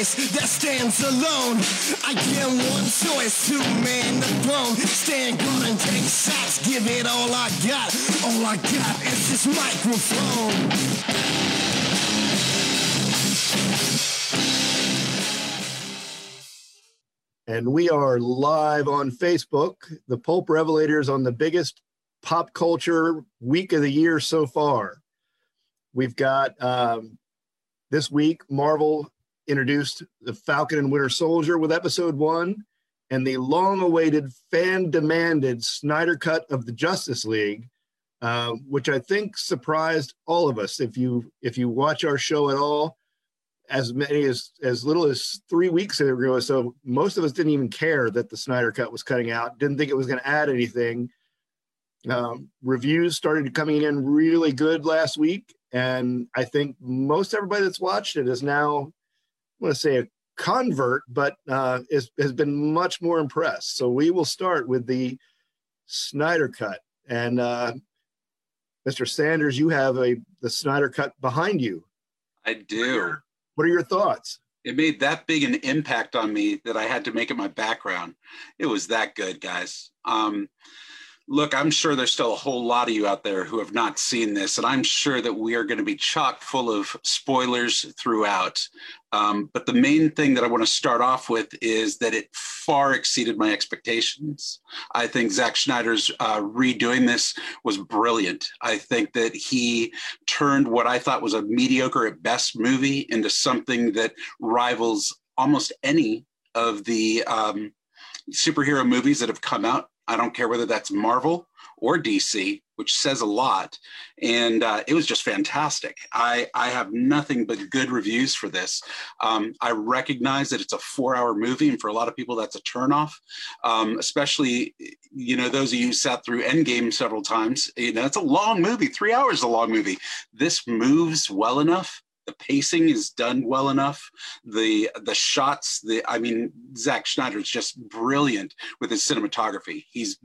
voice that stands alone. I get one choice to man the throne. Stand guard and take shots, give it all I got. All I got is this microphone. And we are live on Facebook, the Pulp Revelators on the biggest pop culture week of the year so far. We've got um, this week, Marvel introduced the Falcon and Winter Soldier with episode one and the long awaited fan demanded Snyder cut of the Justice League. Uh, which I think surprised all of us. If you if you watch our show at all, as many as as little as three weeks ago. So most of us didn't even care that the Snyder Cut was cutting out. Didn't think it was going to add anything. Um, reviews started coming in really good last week, and I think most everybody that's watched it is now, want to say a convert, but uh, is, has been much more impressed. So we will start with the Snyder Cut, and uh, Mr. Sanders, you have a the Snyder Cut behind you. I do. What are your thoughts? It made that big an impact on me that I had to make it my background. It was that good, guys. Um, look, I'm sure there's still a whole lot of you out there who have not seen this, and I'm sure that we are going to be chock full of spoilers throughout. Um, but the main thing that I want to start off with is that it far exceeded my expectations. I think Zack Snyder's uh, redoing this was brilliant. I think that he turned what I thought was a mediocre at best movie into something that rivals almost any of the um, superhero movies that have come out I don't care whether that's Marvel or DC, which says a lot. And uh, it was just fantastic. I, I have nothing but good reviews for this. Um, I recognize that it's a four hour movie, and for a lot of people, that's a turnoff, um, especially, you know, those of you who sat through Endgame several times. You know, it's a long movie, three hours is a long movie. This moves well enough the pacing is done well enough the the shots the i mean Zack Snyder is just brilliant with his cinematography he's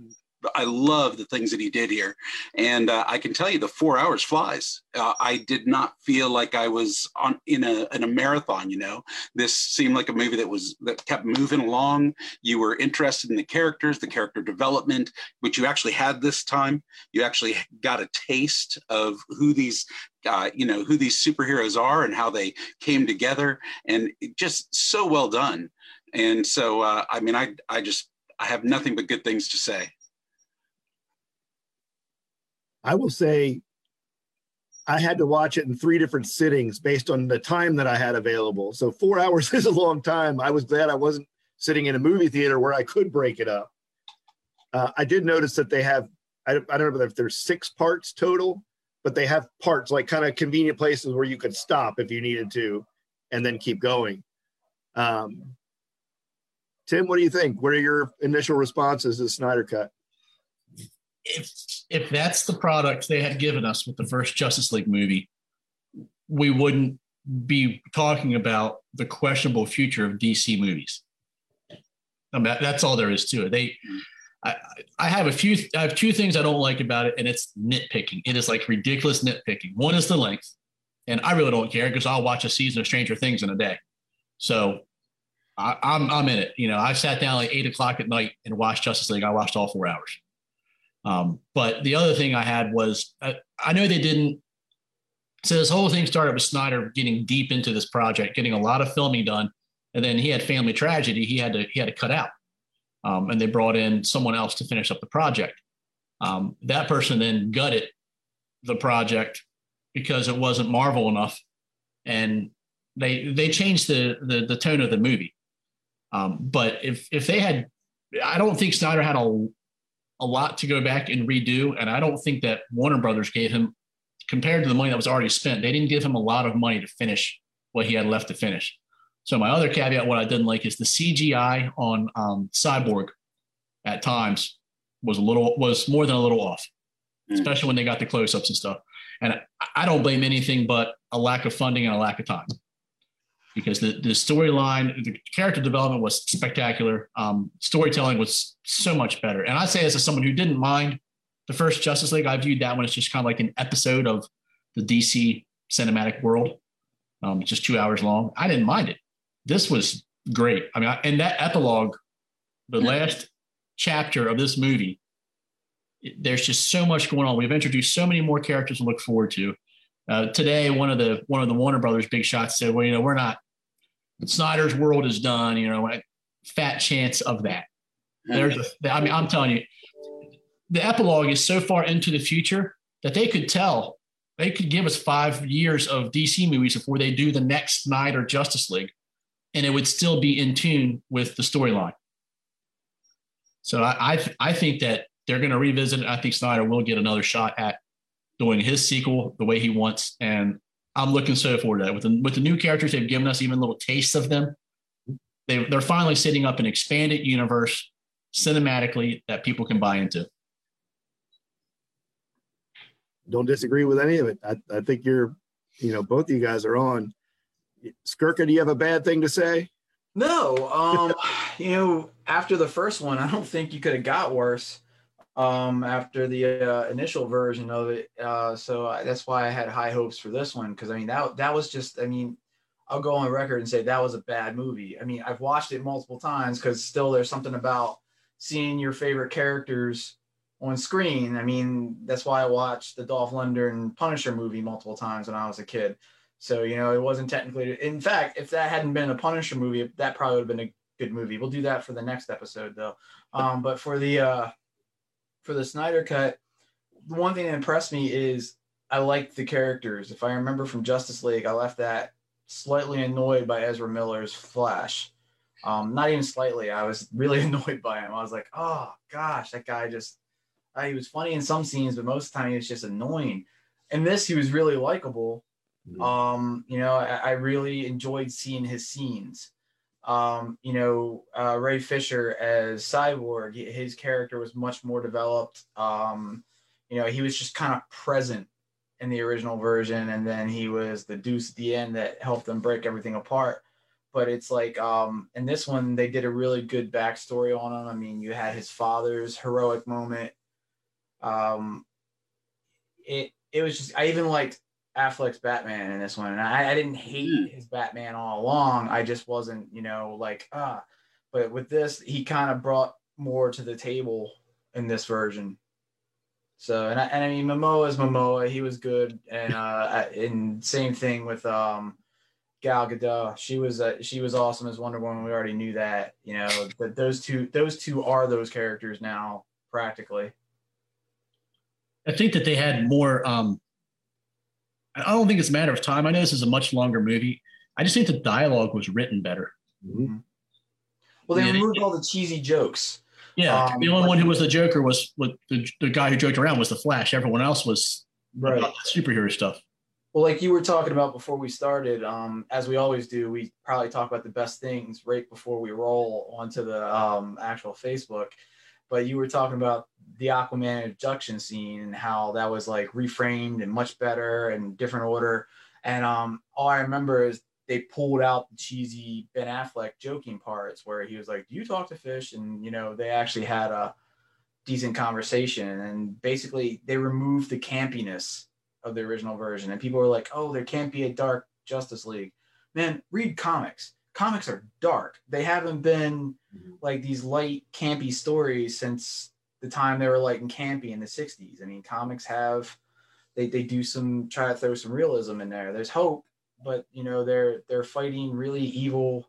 I love the things that he did here, and uh, I can tell you the four hours flies. Uh, I did not feel like I was on in a in a marathon. You know, this seemed like a movie that was that kept moving along. You were interested in the characters, the character development, which you actually had this time. You actually got a taste of who these uh, you know who these superheroes are and how they came together, and just so well done. And so, uh, I mean, I I just I have nothing but good things to say. I will say I had to watch it in three different sittings based on the time that I had available. So four hours is a long time. I was glad I wasn't sitting in a movie theater where I could break it up. Uh, I did notice that they have, I, I don't know if there's six parts total, but they have parts like kind of convenient places where you could stop if you needed to and then keep going. Um, Tim, what do you think? What are your initial responses to Snyder Cut? if if that's the product they had given us with the first Justice League movie, we wouldn't be talking about the questionable future of DC movies. I mean, that's all there is to it. They, I, I have a few, I have two things I don't like about it, and it's nitpicking. It is like ridiculous nitpicking. One is the length, and I really don't care because I'll watch a season of Stranger Things in a day. So I, I'm I'm in it. You know, I sat down like eight o'clock at night and watched Justice League. I watched all four hours. Um, but the other thing I had was I, I know they didn't. So this whole thing started with Snyder getting deep into this project, getting a lot of filming done, and then he had family tragedy. He had to he had to cut out, um, and they brought in someone else to finish up the project. Um, that person then gutted the project because it wasn't Marvel enough, and they they changed the the, the tone of the movie. Um, but if if they had, I don't think Snyder had a a lot to go back and redo. And I don't think that Warner Brothers gave him, compared to the money that was already spent, they didn't give him a lot of money to finish what he had left to finish. So my other caveat, what I didn't like is the CGI on um, Cyborg at times was a little was more than a little off, mm. especially when they got the close-ups and stuff. And I don't blame anything but a lack of funding and a lack of time because the, the storyline, the character development was spectacular. Um, storytelling was so much better. And I say this as someone who didn't mind the first Justice League. I viewed that one as just kind of like an episode of the DC cinematic world. um, just two hours long. I didn't mind it. This was great. I mean, I, and that epilogue, the last chapter of this movie, there's just so much going on. We've introduced so many more characters to look forward to. Uh, today, one of the one of the Warner Brothers big shots said, "Well, you know, we're not Snyder's world is done. You know, fat chance of that." There's, a, I mean, I'm telling you, the epilogue is so far into the future that they could tell they could give us five years of DC movies before they do the next Snyder Justice League, and it would still be in tune with the storyline. So I, I, I think that they're going to revisit it. I think Snyder will get another shot at doing his sequel the way he wants, and I'm looking so forward to that. With the, with the new characters, they've given us even little tastes of them. They, they're finally setting up an expanded universe cinematically that people can buy into. Don't disagree with any of it. I, I think you're, you know, both of you guys are on. Skirka, do you have a bad thing to say? No, um, you know, after the first one, I don't think you could have got worse. Um, after the uh, initial version of it, uh, so I, that's why I had high hopes for this one because I mean that that was just, I mean, I'll go on record and say that was a bad movie. I mean, I've watched it multiple times because still there's something about seeing your favorite characters on screen. I mean, that's why I watched the Dolph Lundgren Punisher movie multiple times when I was a kid. So, you know, it wasn't technically, in fact, if that hadn't been a Punisher movie, that probably would have been a good movie. We'll do that for the next episode though. Um, but for the, uh, for the Snyder cut, the one thing that impressed me is I liked the characters. If I remember from Justice League, I left that slightly annoyed by Ezra Miller's Flash. Um, not even slightly. I was really annoyed by him. I was like, oh gosh, that guy just, uh, he was funny in some scenes, but most of the time he was just annoying. In this, he was really likable. Mm-hmm. Um, you know, I, I, really enjoyed seeing his scenes. Um, you know, uh, Ray Fisher as Cyborg, his character was much more developed. Um, you know, he was just kind of present in the original version, and then he was the deuce at the end that helped them break everything apart. But it's like um, in this one, they did a really good backstory on him. I mean, you had his father's heroic moment. Um, it it was just I even liked Affleck's Batman in this one. And I, I didn't hate hmm. his Batman all along. I just wasn't, you know, like, ah. But with this, he kind of brought more to the table in this version. So, and I, and I mean, Momoa is Momoa. He was good. And, uh, and same thing with, um, Gal Gadot. She was, uh, she was awesome as Wonder Woman. We already knew that, you know, but those two, those two are those characters now practically. I think that they had more, um, I don't think it's a matter of time. I know this is a much longer movie. I just think the dialogue was written better. Mm-hmm. Well, they removed all the cheesy jokes. Yeah, um, the only one who was the Joker was, was the, the guy who joked around was the Flash. Everyone else was right superhero stuff. Well, like you were talking about before we started, um, as we always do, we probably talk about the best things right before we roll onto the um, actual Facebook. But you were talking about the Aquaman abduction scene and how that was like reframed and much better and different order. And um, all I remember is they pulled out the cheesy Ben Affleck joking parts where he was like, "Do you talk to fish?" And you know they actually had a decent conversation. And basically they removed the campiness of the original version. And people were like, "Oh, there can't be a dark Justice League." Man, read comics. Comics are dark. They haven't been. Like these light, campy stories since the time they were like in campy in the 60s. I mean, comics have they, they do some try to throw some realism in there. There's hope, but you know, they're they're fighting really evil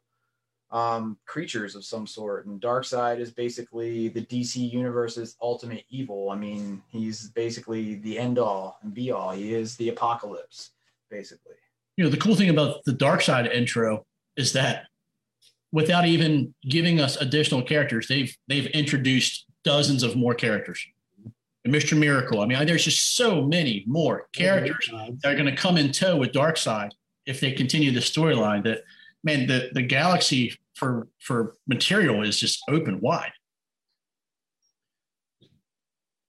um, creatures of some sort. And Darkseid is basically the DC universe's ultimate evil. I mean, he's basically the end all and be all. He is the apocalypse, basically. You know, the cool thing about the Darkseid intro is that without even giving us additional characters, they've they've introduced dozens of more characters. And Mr. Miracle. I mean, there's just so many more oh, characters that are going to come in tow with Darkseid if they continue the storyline. That man, the the galaxy for for material is just open wide.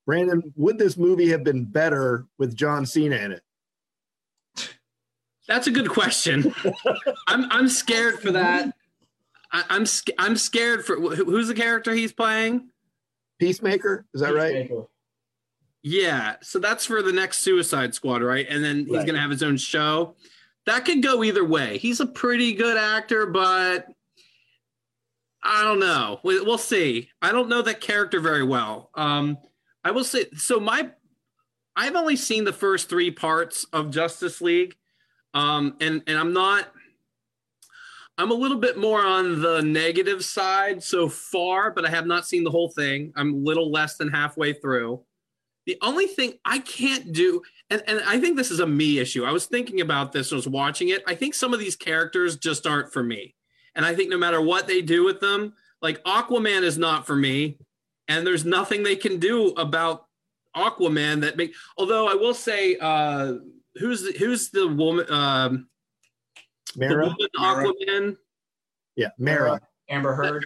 Brandon, would this movie have been better with John Cena in it? That's a good question. I'm I'm scared for that. I, am I'm, I'm scared for who's the character he's playing. Peacemaker, is that Peacemaker. right? Yeah, so that's for the next Suicide Squad, right? And then he's right. gonna have his own show. that could go either way. He's a pretty good actor, but I don't know. We, will see. I don't know that character very well. Um, I will say so. My I've only seen the first three parts of Justice League, um, and and I'm not. I'm a little bit more on the negative side so far, but I have not seen the whole thing. I'm a little less than halfway through. The only thing I can't do, and, and I think this is a me issue. I was thinking about this I was watching it. I think some of these characters just aren't for me. And I think no matter what they do with them, like Aquaman is not for me. And there's nothing they can do about Aquaman that make although I will say uh who's the, who's the woman um Mara? the woman Aquaman Yeah, Mara. Amber Heard.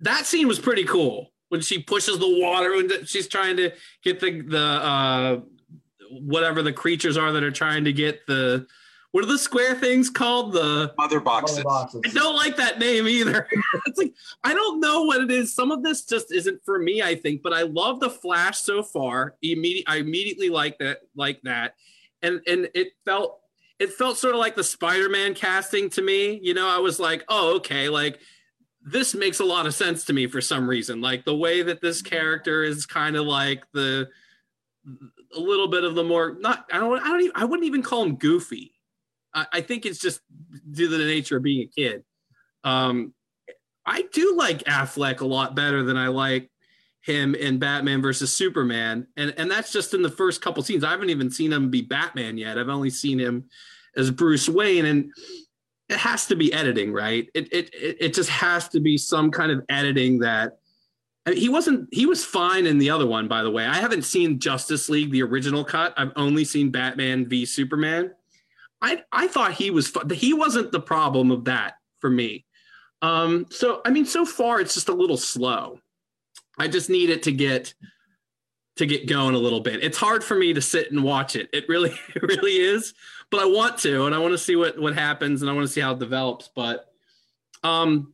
that scene was pretty cool when she pushes the water and she's trying to get the the uh whatever the creatures are that are trying to get the what are the square things called the Mother boxes. boxes. I don't like that name either. it's like I don't know what it is. Some of this just isn't for me, I think. But I love the Flash so far. Immediate, I immediately like that, like that, and and it felt it felt sort of like the Spider-Man casting to me. You know, I was like, oh, okay, like this makes a lot of sense to me for some reason. Like the way that this character is kind of like the a little bit of the more not I don't I don't even I wouldn't even call him goofy. I, I think it's just due to the nature of being a kid. Um, I do like Affleck a lot better than I like him in Batman versus Superman, and and that's just in the first couple scenes. I haven't even seen him be Batman yet. I've only seen him as Bruce Wayne, and it has to be editing, right? It it it just has to be some kind of editing that. I mean, he wasn't. He was fine in the other one, by the way. I haven't seen Justice League, the original cut. I've only seen Batman v Superman. I I thought he was. fu- He wasn't the problem of that for me. Um, so I mean, so far it's just a little slow. I just need it to get to get going a little bit. It's hard for me to sit and watch it. It really, it really is. But I want to, and I want to see what what happens, and I want to see how it develops. But um,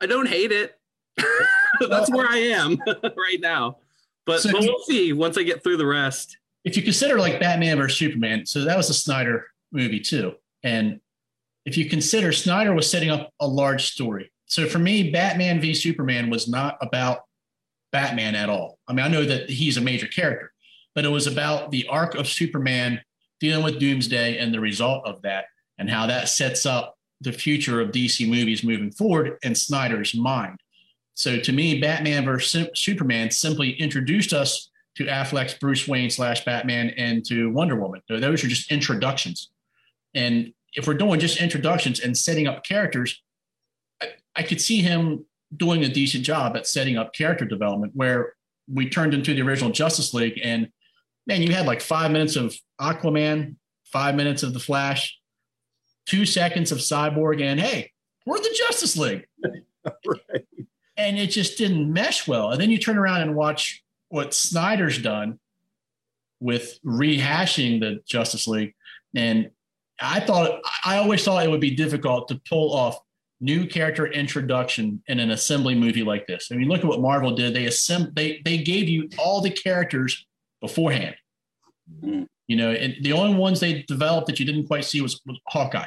I don't hate it. That's where I am right now. But, So but we'll see once I get through the rest. if you consider like Batman versus Superman, so that was a Snyder movie too. And if you consider Snyder was setting up a large story. So for me, Batman v Superman was not about Batman at all. I mean, I know that he's a major character, but it was about the arc of Superman dealing with Doomsday and the result of that and how that sets up the future of DC movies moving forward in Snyder's mind. So to me, Batman versus Superman simply introduced us to Affleck's Bruce Wayne slash Batman and to Wonder Woman. So Those are just introductions. And if we're doing just introductions and setting up characters, I, I could see him doing a decent job at setting up character development where we turned into the original Justice League and man, you had like five minutes of Aquaman, five minutes of the Flash, two seconds of Cyborg, and hey, we're the Justice League right. and it just didn't mesh well. And then you turn around and watch what Snyder's done with rehashing the Justice League. And I thought, I always thought it would be difficult to pull off new character introduction in an assembly movie like this. I mean, look at what Marvel did. They assemb- they they gave you all the characters beforehand. Mhm. You know, and the only ones they developed that you didn't quite see was, was Hawkeye.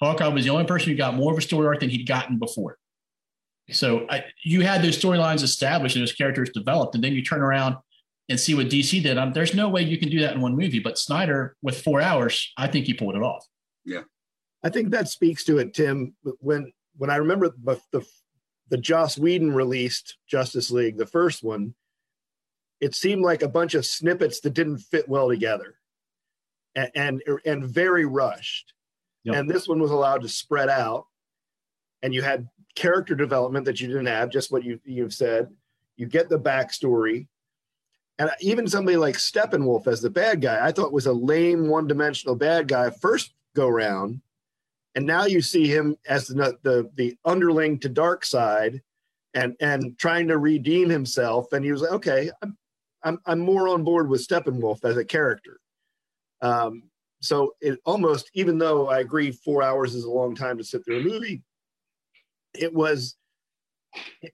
Hawkeye was the only person who got more of a story arc than he'd gotten before. So I, you had those storylines established and those characters developed, and then you turn around and see what DC did. Um, there's no way you can do that in one movie, but Snyder, with four hours, I think he pulled it off. I think that speaks to it, Tim. When when I remember the the, the Joss Whedon released Justice League, the first one, it seemed like a bunch of snippets that didn't fit well together, and and, and very rushed. Yep. And this one was allowed to spread out, and you had character development that you didn't have, just what you you've said. You get the backstory, and even somebody like Steppenwolf as the bad guy, I thought was a lame, one-dimensional bad guy first go round and now you see him as the the, the underling to Darkseid and and trying to redeem himself. And he was like okay i'm i'm, I'm more on board with steppenwolf as a character. Um, so it almost even though i agree four hours is a long time to sit through a movie it was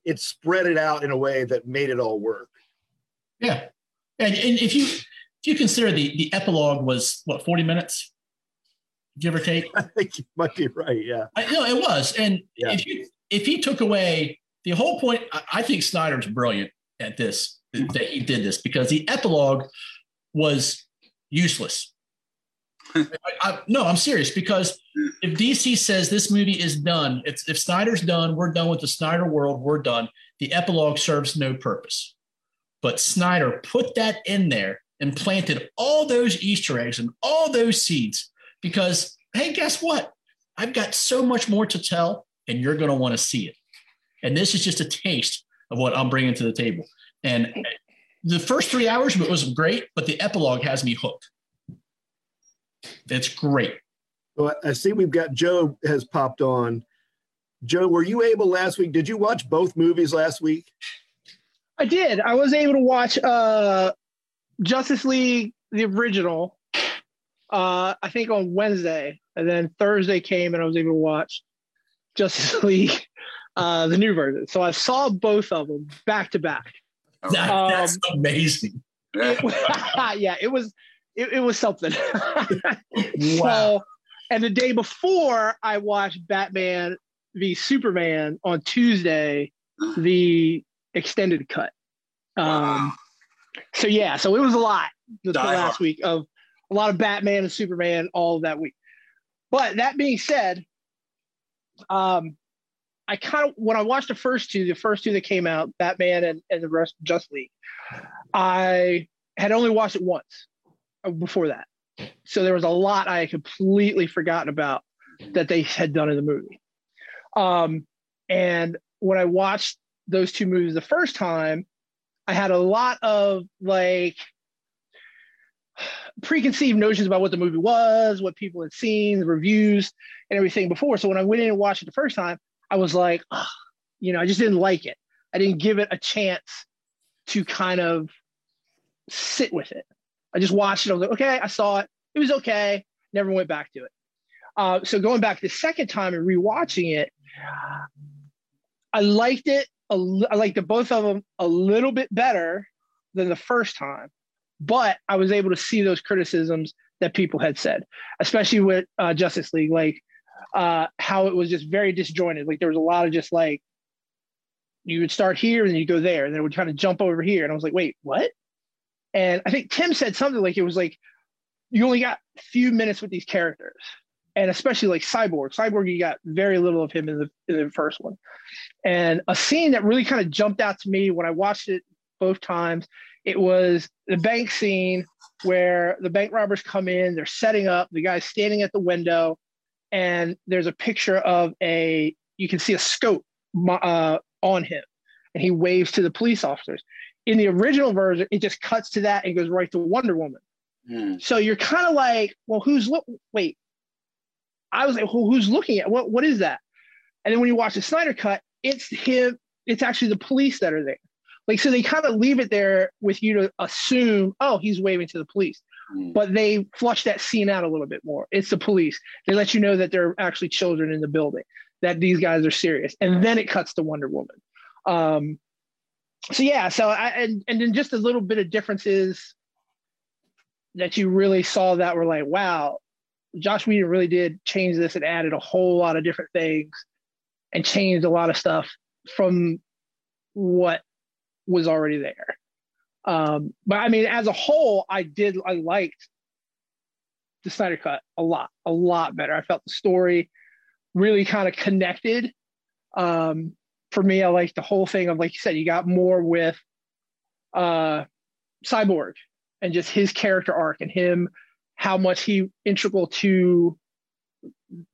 it spread it out in a way that made it all work. Yeah, and, and if you if you consider the the epilogue was what 40 minutes, give or take. I think you might be right. Yeah. I, no, it was. And Yeah. if you if he took away the whole point, I, I think Snyder's brilliant at this that he did this because the epilogue was useless. I, I, no, I'm serious because if DC says this movie is done, it's, if Snyder's done, we're done with the Snyder world, we're done. The epilogue serves no purpose. But Snyder put that in there and planted all those Easter eggs and all those seeds because, hey, guess what? I've got so much more to tell, and you're going to want to see it. And this is just a taste of what I'm bringing to the table. And the first three hours was great, but the epilogue has me hooked. It's great. Well, I see we've got Joe has popped on. Joe, were you able last week? Did you watch both movies last week? I did. I was able to watch uh, Justice League, the original, uh, I think on Wednesday. And then Thursday came and I was able to watch Justice League, uh, the new version. So I saw both of them back to back. That- Um, that's amazing. Yeah. yeah, it was it, it was something. Wow. So, and the day before, I watched Batman v Superman on Tuesday, the extended cut. Um, Wow. so yeah, so it was a lot the, last week of a lot of Batman and Superman all that week. But that being said, um, I kind of when I watched the first two, the first two that came out, Batman and, and the rest Just League, I had only watched it once before that. So there was a lot I had completely forgotten about that they had done in the movie. Um, and when I watched those two movies the first time, I had a lot of like preconceived notions about what the movie was, what people had seen, the reviews, and everything before. So when I went in and watched it the first time, I was like, "Ugh," you know, I just didn't like it. I didn't give it a chance to kind of sit with it. I just watched it. I was like, okay, I saw it. It was okay. Never went back to it. Uh, so going back the second time and rewatching it, I liked it. I liked the both of them a little bit better than the first time, but I was able to see those criticisms that people had said, especially with uh, Justice League, like uh, how it was just very disjointed. Like there was a lot of just like you would start here and you go there, and then it would kind of jump over here, and I was like, wait, what? And I think Tim said something like it was like you only got a few minutes with these characters, and especially like Cyborg. Cyborg, you got very little of him in the in the first one, and a scene that really kind of jumped out to me when I watched it both times. It was the bank scene where the bank robbers come in. They're setting up. The guy's standing at the window, and there's a picture of a. You can see a scope uh, on him, and he waves to the police officers in the original version, it just cuts to that and goes right to Wonder Woman. Hmm. So you're kind of like, well, who's look? Wait, I was like, well, who's looking at what? What is that? And then when you watch the Snyder cut, it's him. It's actually the police that are there. Like, so they kind of leave it there with you to assume, oh, he's waving to the police. Hmm. But they flush that scene out a little bit more. It's the police. They let you know that there are actually children in the building, that these guys are serious, and then it cuts to Wonder Woman. Um, so yeah, so I and and then just a little bit of differences that you really saw that were like, wow, Joss Whedon really did change this and added a whole lot of different things and changed a lot of stuff from what was already there. Um, but I mean, as a whole, I did I liked the Snyder Cut a lot, a lot better. I felt the story really kind of connected. Um, for me, I like the whole thing of like you said, you got more with uh Cyborg and just his character arc and him how much he integral to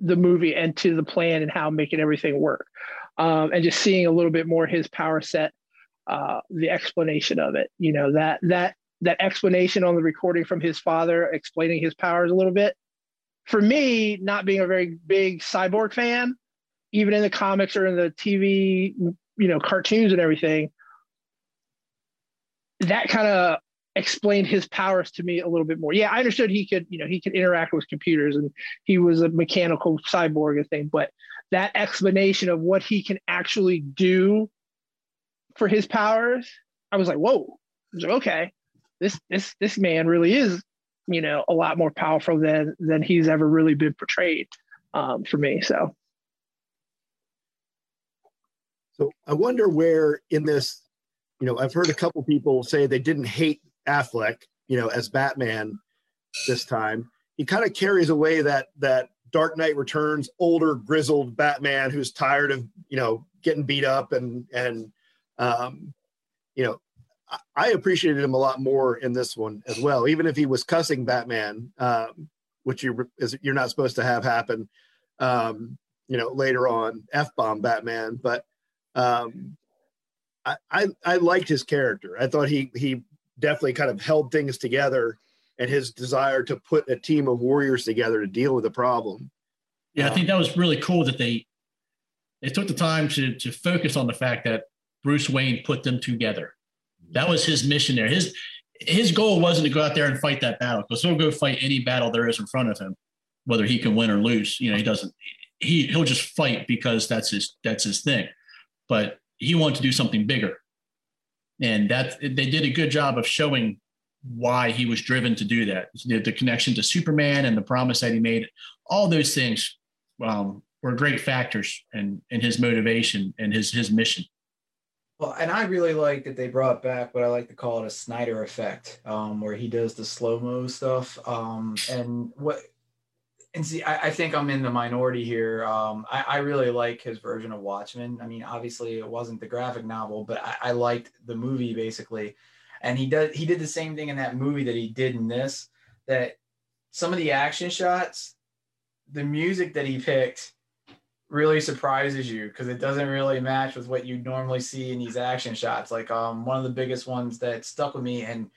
the movie and to the plan and how making everything work. Um, and just seeing a little bit more his power set, uh, the explanation of it, you know, that that that explanation on the recording from his father explaining his powers a little bit. For me, not being a very big cyborg fan, even in the comics or in the TV, you know, cartoons and everything, that kind of explained his powers to me a little bit more. Yeah, I understood he could, you know, he could interact with computers and he was a mechanical cyborg and thing, but that explanation of what he can actually do for his powers, I was like, whoa. Was like, okay, this this this man really is you know, a lot more powerful than than he's ever really been portrayed um, for me. So, So I wonder where in this, you know, I've heard a couple people say they didn't hate Affleck, you know, as Batman this time. He kind of carries away that that Dark Knight Returns older grizzled Batman who's tired of you know getting beat up and and um, you know I, I appreciated him a lot more in this one as well. Even if he was cussing Batman, um, which you is you're not supposed to have happen, um, you know later on f bomb Batman, but um, I, I I liked his character. I thought he he definitely kind of held things together and his desire to put a team of warriors together to deal with the problem. Yeah, I think that was really cool that they they took the time to to focus on the fact that Bruce Wayne put them together. That was his mission there. His his goal wasn't to go out there and fight that battle because he'll go fight any battle there is in front of him, whether he can win or lose. You know, he doesn't. He he'll just fight because that's his that's his thing. But he wanted to do something bigger, and that they did a good job of showing why he was driven to do that. The, the connection to Superman and the promise that he made, all those things um, were great factors in, in his motivation and his his mission. Well, and I really like that they brought back what I like to call it a Snyder effect, um, where he does the slow mo stuff. Um, and what, and see, I, I, think I'm in the minority here. Um, I, I, really like his version of Watchmen. I mean, obviously, it wasn't the graphic novel, but I, I liked the movie basically. And he does he did the same thing in that movie that he did in this. That some of the action shots, the music that he picked really surprises you because it doesn't really match with what you'd normally see in these action shots. Like um, one of the biggest ones that stuck with me and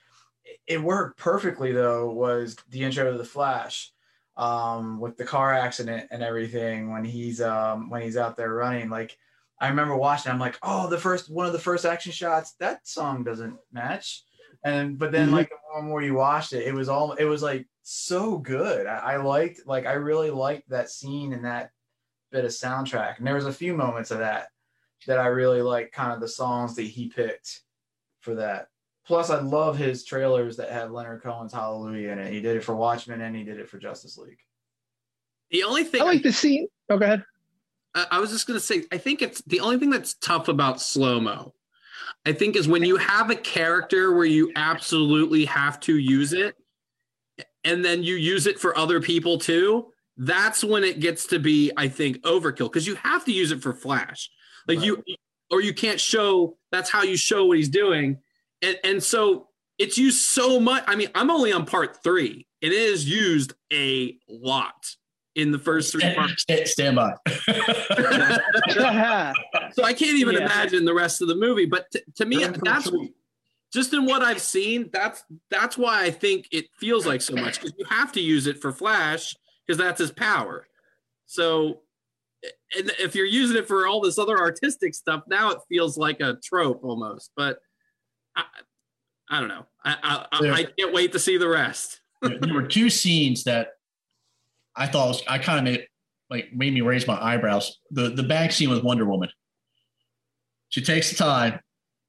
it worked perfectly though was the intro to the Flash um, with the car accident and everything when he's um, when he's out there running. Like I remember watching, I'm like, oh, the first one of the first action shots, that song doesn't match. And but then mm-hmm. like the more and more you watched it, it was all it was like so good. I, I liked like I really liked that scene and that bit of soundtrack. And there was a few moments of that that I really like kind of the songs that he picked for that. Plus, I love his trailers that have Leonard Cohen's Hallelujah in it. He did it for Watchmen and he did it for Justice League. The only thing I like I, the scene. Oh, go ahead. I, I was just going to say, I think it's the only thing that's tough about slow mo. I think is when you have a character where you absolutely have to use it, and then you use it for other people too that's when it gets to be, I think, overkill because you have to use it for flash. Like right. you, or you can't show that's how you show what he's doing. And, and so it's used so much. I mean, I'm only on part three. It is used a lot in the first three parts. Stand by. so I can't even yeah. imagine the rest of the movie. But t- to me, that's just in what I've seen. That's that's why I think it feels like so much because you have to use it for Flash because that's his power. So if you're using it for all this other artistic stuff, now it feels like a trope almost. But I, I don't know. I, I, I can't wait to see the rest. there were two scenes that I thought was, I kind of made like made me raise my eyebrows. The the bank scene with Wonder Woman. She takes the time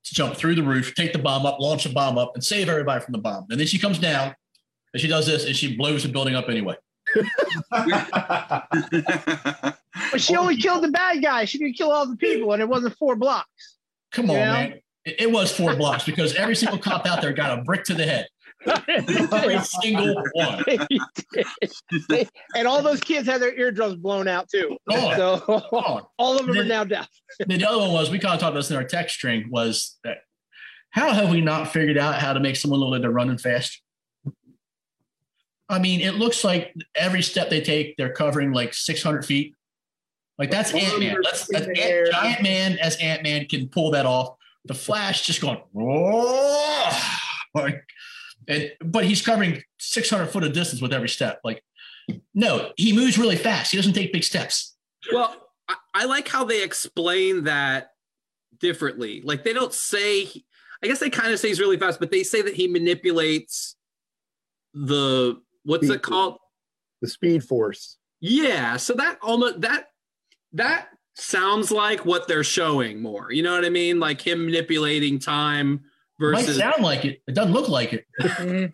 to jump through the roof, take the bomb up, launch the bomb up, and save everybody from the bomb. And then she comes down and she does this and she blows the building up anyway but she only killed the bad guy. She didn't kill all the people, and it wasn't four blocks. Come on, know? man. It, it was four blocks because every single cop out there got a brick to the head. every single one. and all those kids had their eardrums blown out too. Oh, so oh. all of them then, are now deaf. the other one was we kind of talked about this in our text string was that how have we not figured out how to make someone look like they're running fast? I mean, it looks like every step they take, they're covering like 600 feet. Like that's Ant Man. That's, that's Ant, Giant Man as Ant Man can pull that off. The Flash just going, oh, like, and, but he's covering 600 foot of distance with every step. Like, no, he moves really fast. He doesn't take big steps. Well, I, I like how they explain that differently. Like, they don't say, I guess they kind of say he's really fast, but they say that he manipulates the what's speed it called? The Speed Force. Yeah, so that almost that that sounds like what they're showing more. You know what I mean? Like him manipulating time versus. might versus sound like it. It doesn't look like it.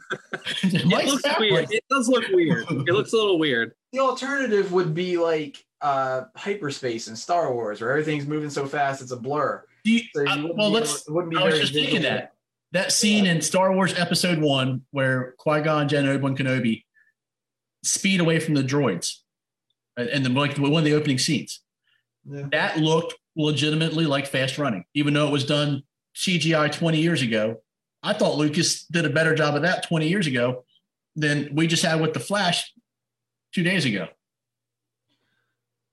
It it looks weird. like It does look weird. It looks a little weird. The alternative would be like uh, hyperspace in Star Wars, where everything's moving so fast it's a blur. Do you- So you uh, wouldn't well, be let's. able- wouldn't be I was just thinking that that scene in Star Wars Episode One where Qui Gon Jinn and Obi Wan Kenobi speed away from the droids, and and the like one of the opening scenes. Yeah. That looked legitimately like fast running, even though it was done CGI 20 years ago. I thought Lucas did a better job of that 20 years ago than we just had with the Flash two days ago.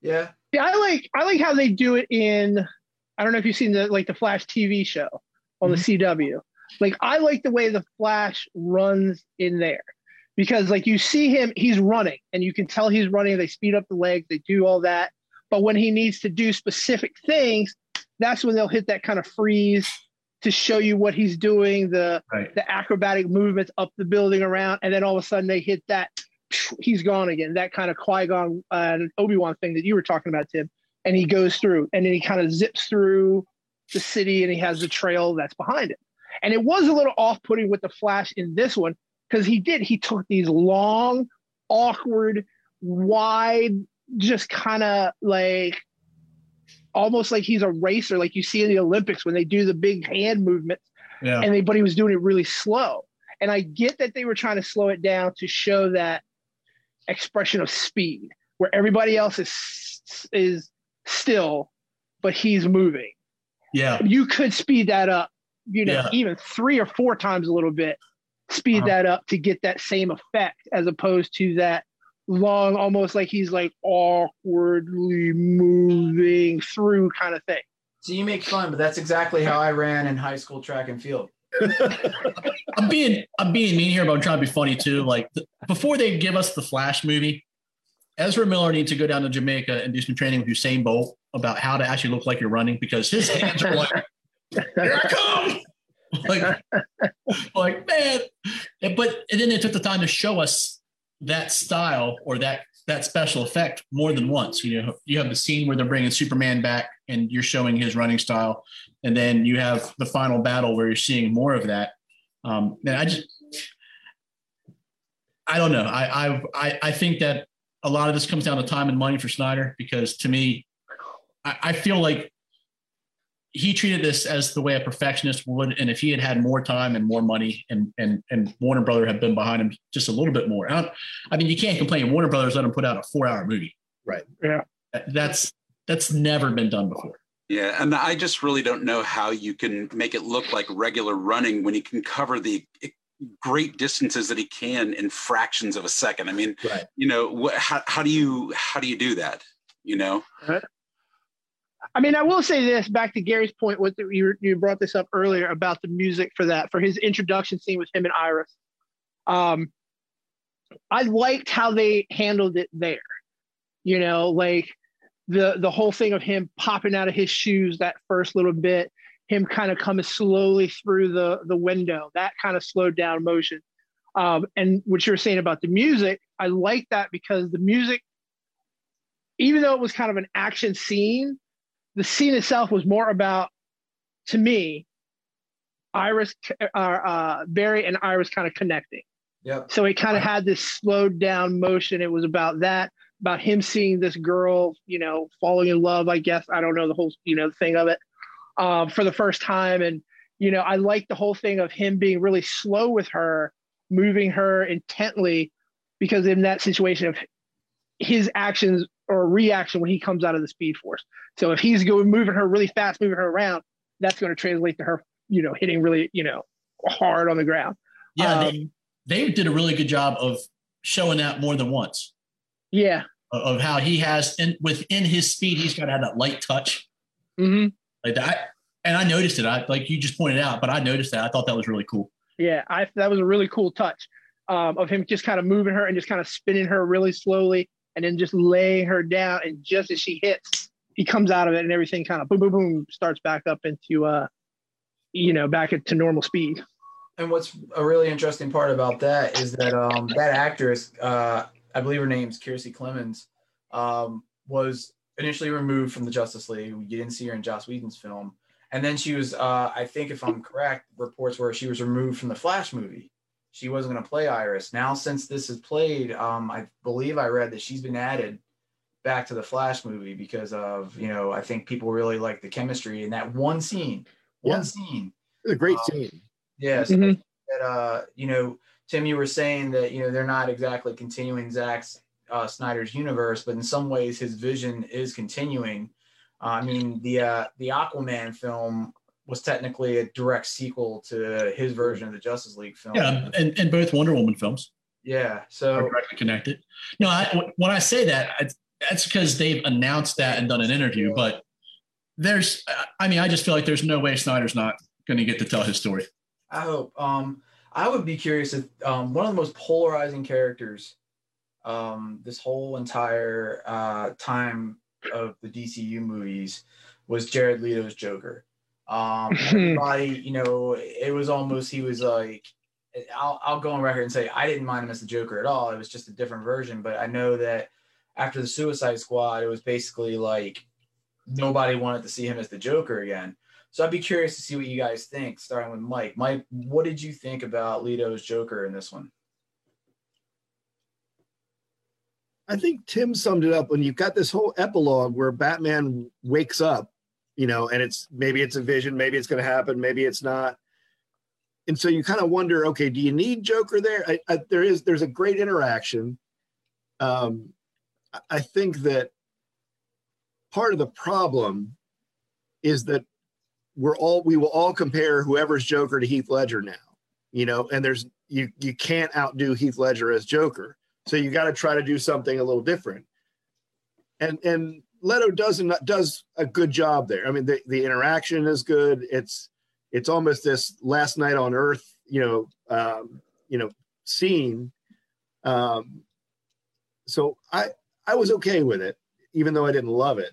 Yeah. Yeah, I like I like how they do it in. I don't know if you've seen the like the Flash TV show on the mm-hmm. CW. Like I like the way the Flash runs in there because like you see him, he's running and you can tell he's running. They speed up the legs, they do all that. But when he needs to do specific things, that's when they'll hit that kind of freeze to show you what he's doing, the Right. the acrobatic movements up the building around, and then all of a sudden they hit that he's gone again. That kind of Qui Gon and uh, Obi Wan thing that you were talking about, Tim. And he goes through, and then he kind of zips through the city, and he has the trail that's behind it. And it was a little off-putting with the Flash in this one because he did. He took these long, awkward, wide, just kind of like almost like he's a racer, like you see in the Olympics when they do the big hand movements Yeah. and they, but he was doing it really slow. And I get that they were trying to slow it down to show that expression of speed, where everybody else is is still, but he's moving. Yeah. You could speed that up, you know, Yeah. even three or four times a little bit, speed Uh-huh. that up to get that same effect, as opposed to that long, almost like he's like awkwardly moving through kind of thing. So you make fun, but that's exactly how I ran in high school track and field. I'm being I'm being mean here, but I'm trying to be funny too. Like th- before they give us the Flash movie, Ezra Miller needs to go down to Jamaica and do some training with Usain Bolt about how to actually look like you're running because his hands are like, here I come. Like, like man. But and then they took the time to show us that style or that that special effect more than once. You know, you have the scene where they're bringing Superman back and you're showing his running style, and then you have the final battle where you're seeing more of that. Um, and I just, I don't know. I, I, I, I think that a lot of this comes down to time and money for Snyder because to me, I, I feel like he treated this as the way a perfectionist would, and if he had had more time and more money, and and and Warner Brother had been behind him just a little bit more. I, I mean, you can't complain. Warner Brothers let him put out a four-hour movie. Right. Yeah. That's that's never been done before. Yeah, and I just really don't know how you can make it look like regular running when he can cover the great distances that he can in fractions of a second. I mean, Right. you know, what, how, how do you how do you do that? You know, uh, I mean, I will say this back to Gary's point. What you, you brought this up earlier about the music for that for his introduction scene with him and Iris. Um, I liked how they handled it there. You know, like the the whole thing of him popping out of his shoes that first little bit, him kind of coming slowly through the the window. That kind of slowed down motion. Um, and what you're saying about the music, I like that because the music, even though it was kind of an action scene, the scene itself was more about, to me, Iris, uh, uh, Barry and Iris kind of connecting. Yep. So it kind of had this slowed down motion. It was about that, about him seeing this girl, you know, falling in love. I guess I don't know the whole, you know, thing of it um, for the first time, and you know, I like the whole thing of him being really slow with her, moving her intently, because in that situation of his actions or a reaction when he comes out of the Speed Force. So if he's going moving her really fast, moving her around, that's going to translate to her, you know, hitting really, you know, hard on the ground. Yeah, they, Um, they did a really good job of showing that more than once. yeah. of- Of how he has in within his speed, he's got to have that light touch hmm like that. And I noticed it. I like you just pointed out, but I noticed that. I thought that was really cool. Yeah, I that was a really cool touch um, of him just kind of moving her and just kind of spinning her really slowly, and then just lay her down. And just as she hits, he comes out of it, and everything kind of boom, boom, boom, starts back up into, uh, you know, back to normal speed. And what's a really interesting part about that is that um, that actress, uh, I believe her name's Kiersey Clemons, um, was initially removed from the Justice League. You didn't see her in Joss Whedon's film, And then she was, uh, I think, if I'm correct, reports where she was removed from the Flash movie. She wasn't going to play Iris. Now, since this is played, um, I believe I read that she's been added back to the Flash movie because of, you know, I think people really like the chemistry in that one scene. One Yeah. scene. It's a great Um, scene. Yeah. so Mhm. that, uh, you know, Tim, you were saying that, you know, they're not exactly continuing Zack's uh, Snyder's universe, but in some ways his vision is continuing. Uh, I mean, the uh, the Aquaman film was technically a direct sequel to his version of the Justice League film. Yeah, and, and both Wonder Woman films Yeah. are So directly connected. No, I, when I say that, I, that's because they've announced that and done an interview. But there's, I mean, I just feel like there's no way Snyder's not going to get to tell his story. I hope. Um, I would be curious if um, one of the most polarizing characters um, this whole entire uh, time of the DCU movies was Jared Leto's Joker. Um, everybody, you know, it was almost he was like, I'll, I'll go on record and say I didn't mind him as the Joker at all. It was just a different version. But I know that after the Suicide Squad, it was basically like nobody wanted to see him as the Joker again. So I'd be curious to see what you guys think, starting with Mike. Mike, what did you think about Leto's Joker in this one? I think Tim summed it up when you've got this whole epilogue where Batman wakes up, you know, and it's maybe it's a vision, maybe it's going to happen, maybe it's not. And so you kind of wonder, okay, do you need Joker there? I, I, there is, there's a great interaction. Um, I- think that part of the problem is that we're all, we will all compare whoever's Joker to Heath Ledger now, you know, and there's, you, you can't outdo Heath Ledger as Joker. So you got to try to do something a little different. And and Leto does not does a good job there. I mean, the, the interaction is good. It's it's almost this last night on Earth, you know, um, you know, scene. Um, so I I was okay with it, even though I didn't love it.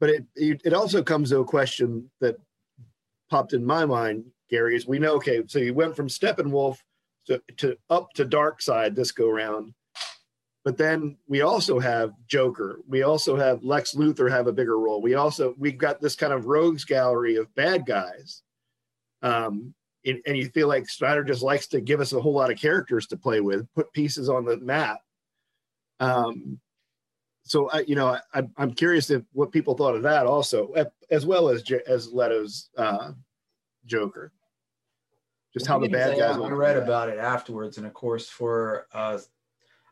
But it it, it also comes to a question that popped in my mind, Gary, is we know okay, so you went from Steppenwolf to, to up to Darkseid this go round but then we also have joker. We also have lex luthor have a bigger role. We also we've got this kind of rogues gallery of bad guys. Um and, and you feel like Snyder just likes to give us a whole lot of characters to play with put pieces on the map. Um so i you know I, i'm curious if what people thought of that also as well as as leto's uh joker. Just how the bad guys I read about it afterwards, and of course, for uh,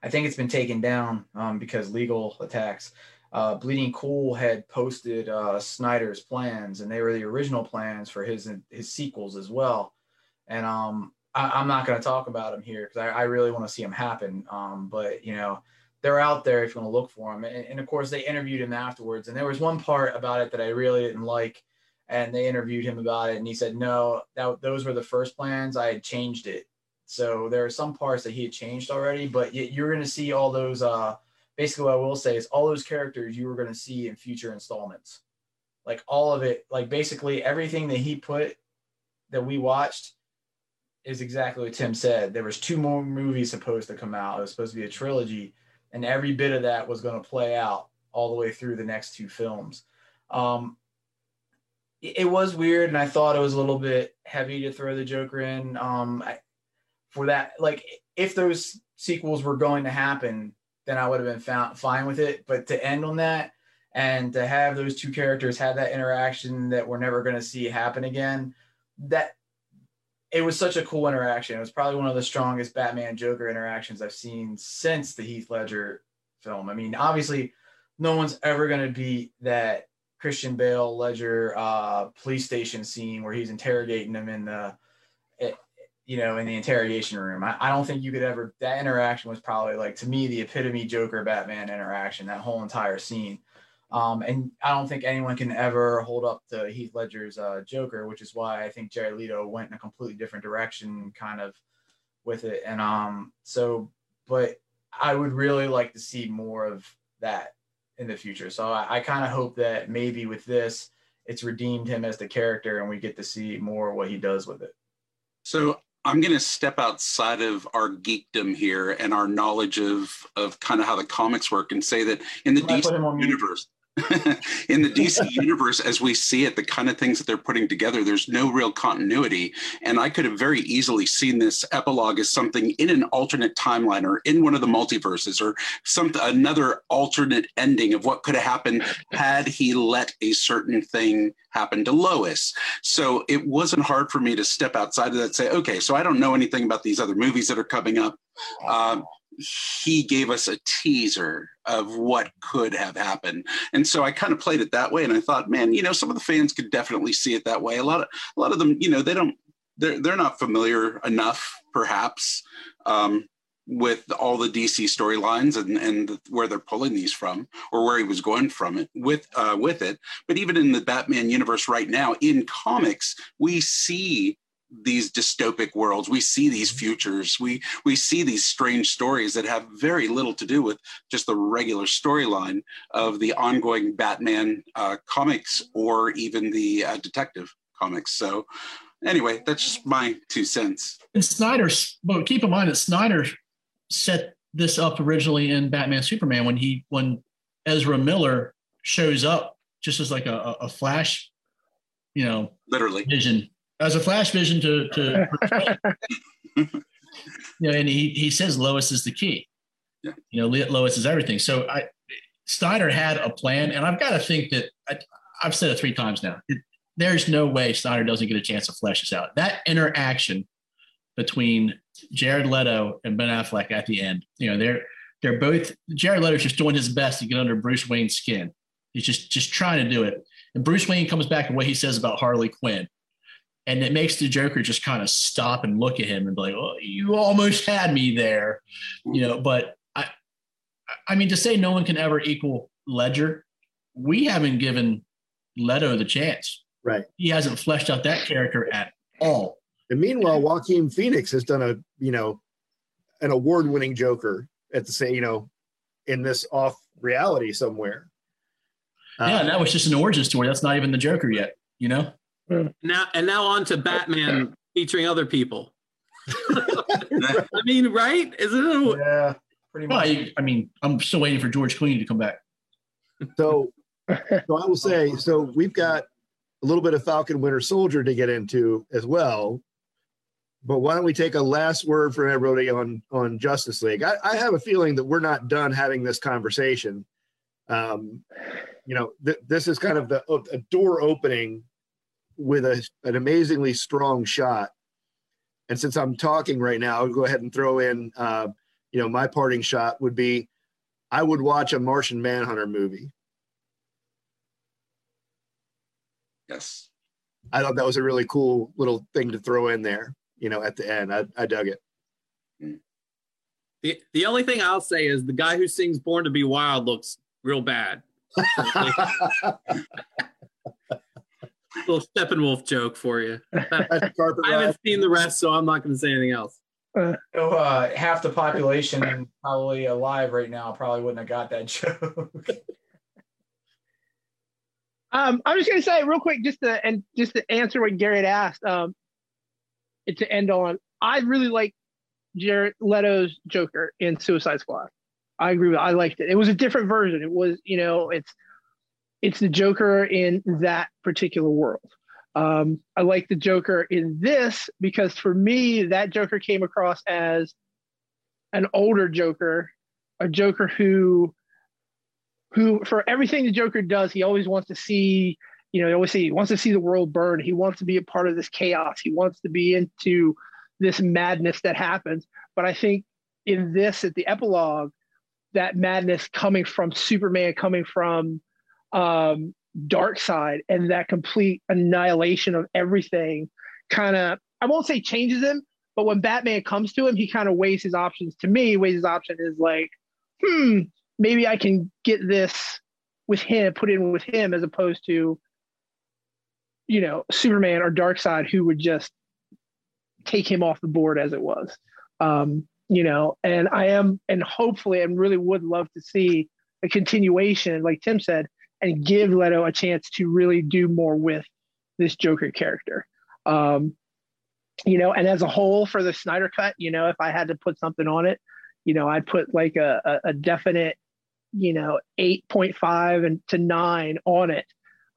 I think it's been taken down um, because legal attacks. Uh, Bleeding Cool had posted uh, Snyder's plans, and they were the original plans for his his sequels as well. And um, I, am not going to talk about them here because I, I, really want to see them happen. Um, but you know, they're out there if you want to look for them. And, and of course, they interviewed him afterwards, and there was one part about it that I really didn't like and they interviewed him about it and he said no that those were the first plans i had changed it so there are some parts that he had changed already but you're going to see all those uh basically what i will say is all those characters you were going to see in future installments. Like all of it like basically everything that he put that we watched is exactly what tim said. There was two more movies supposed to come out. It was supposed to be a trilogy and every bit of that was going to play out all the way through the next two films. Um, it was weird and i thought it was a little bit heavy to throw the joker in. Um I, for that. Like if those sequels were going to happen then i would have been found, fine with it. But to end on that and to have those two characters have that interaction that we're never going to see happen again that it was such a cool interaction. It was probably one of the strongest batman joker interactions i've seen since the heath ledger film. I mean obviously no one's ever going to beat that Christian Bale Ledger uh, police station scene where he's interrogating them in the, you know, in the interrogation room. I, I, don't think you could ever. That interaction was probably like to me the epitome Joker Batman interaction. That whole entire scene, um, and I don't think anyone can ever hold up to Heath Ledger's uh, Joker, which is why I think Jared Leto went in a completely different direction, kind of with it. And um, so, but I would really like to see more of that in the future. So I, I kind of hope that maybe with this, it's redeemed him as the character and we get to see more what he does with it. So I'm going to step outside of our geekdom here and our knowledge of of kind of how the comics work and say that in the Can DC universe. in the DC universe, as we see it, the kind of things that they're putting together, there's no real continuity. And I could have very easily seen this epilogue as something in an alternate timeline or in one of the multiverses or some another alternate ending of what could have happened had he let a certain thing happen to Lois. So it wasn't hard for me to step outside of that and say, okay, so I don't know anything about these other movies that are coming up. Um, he gave us a teaser of what could have happened. And so i kind of played it that way and i thought man you know some of the fans could definitely see it that way. A lot of a lot of them you know they don't they're, they're not familiar enough perhaps um, with all the dc storylines and and where they're pulling these from or where he was going from it with uh, with it. But even in the batman universe right now in comics we see these dystopic worlds. We see these futures. We we see these strange stories that have very little to do with just the regular storyline of the ongoing batman uh, comics or even the uh, detective comics. So anyway that's just my two cents. And snyder's but keep in mind that snyder set this up originally in batman superman when he when ezra miller shows up just as like a, a flash you know literally. vision as a flash vision to to you know, and he he says Lois is the key. Yeah. You know, Lois is everything. So I Snyder had a plan, and I've got to think that I, have said it three times now. It, there's no way Snyder doesn't get a chance to flesh this out. That interaction between Jared Leto and Ben Affleck at the end, you know, they're they're both Jared Leto's just doing his best to get under Bruce Wayne's skin. He's just just trying to do it. And Bruce Wayne comes back and what he says about Harley Quinn and it makes the Joker just kind of stop and look at him and be like, "Oh, you almost had me there," you know. But I, I mean, to say no one can ever equal Ledger, we haven't given Leto the chance. Right. He hasn't fleshed out that character at all. And meanwhile, Joaquin Phoenix has done a you know an award-winning Joker at the same you know in this off reality somewhere. Yeah, uh, that was just an origin story. That's not even the Joker yet. You know. Now and now on to Batman featuring other people. I mean, right? Isn't it? Yeah, pretty much. Well, I, I, mean, I'm still waiting for George Clooney to come back. So, so I will say, so we've got a little bit of Falcon Winter Soldier to get into as well. But why don't we take a last word from everybody on on Justice League? I, I have a feeling that we're not done having this conversation. Um, you know, th- this is kind of the a door opening with a, an amazingly strong shot. And since I'm talking right now, I'll go ahead and throw in, uh, you know, my parting shot would be I would watch a Martian Manhunter movie. Yes. I thought that was a really cool little thing to throw in there, you know, at the end. I, I dug it. The, the only thing I'll say is the guy who sings Born to Be Wild looks real bad. little Steppenwolf joke for you. I haven't seen the rest, so I'm not going to say anything else. Uh, so, uh, half the population probably alive right now probably wouldn't have got that joke. um, I'm just going to say real quick, just to and just to answer what Garrett asked, um, to end on, I really like Jared Leto's Joker in Suicide Squad. I agree with. I liked it. It was a different version. It was, you know, it's it's the Joker in that particular world. Um, I like the Joker in this because for me, that Joker came across as an older Joker, a Joker who, who for everything the Joker does, he always wants to see, you know, he always say he wants to see the world burn. He wants to be a part of this chaos. He wants to be into this madness that happens. But I think in this, at the epilogue, that madness coming from Superman, coming from um, side and that complete annihilation of everything kind of i won't say changes him but when batman comes to him he kind of weighs his options. To me weighs his option is like hmm maybe i can get this with him put in with him as opposed to you know superman or Darkseid who would just take him off the board as it was. Um you know and i am and hopefully and really would love to see a continuation like tim said and give Leto a chance to really do more with this Joker character. Um, you know, and as a whole for the Snyder cut, you know, if I had to put something on it, you know, I'd put like a, a, a definite you know, 8.5 and to nine on it.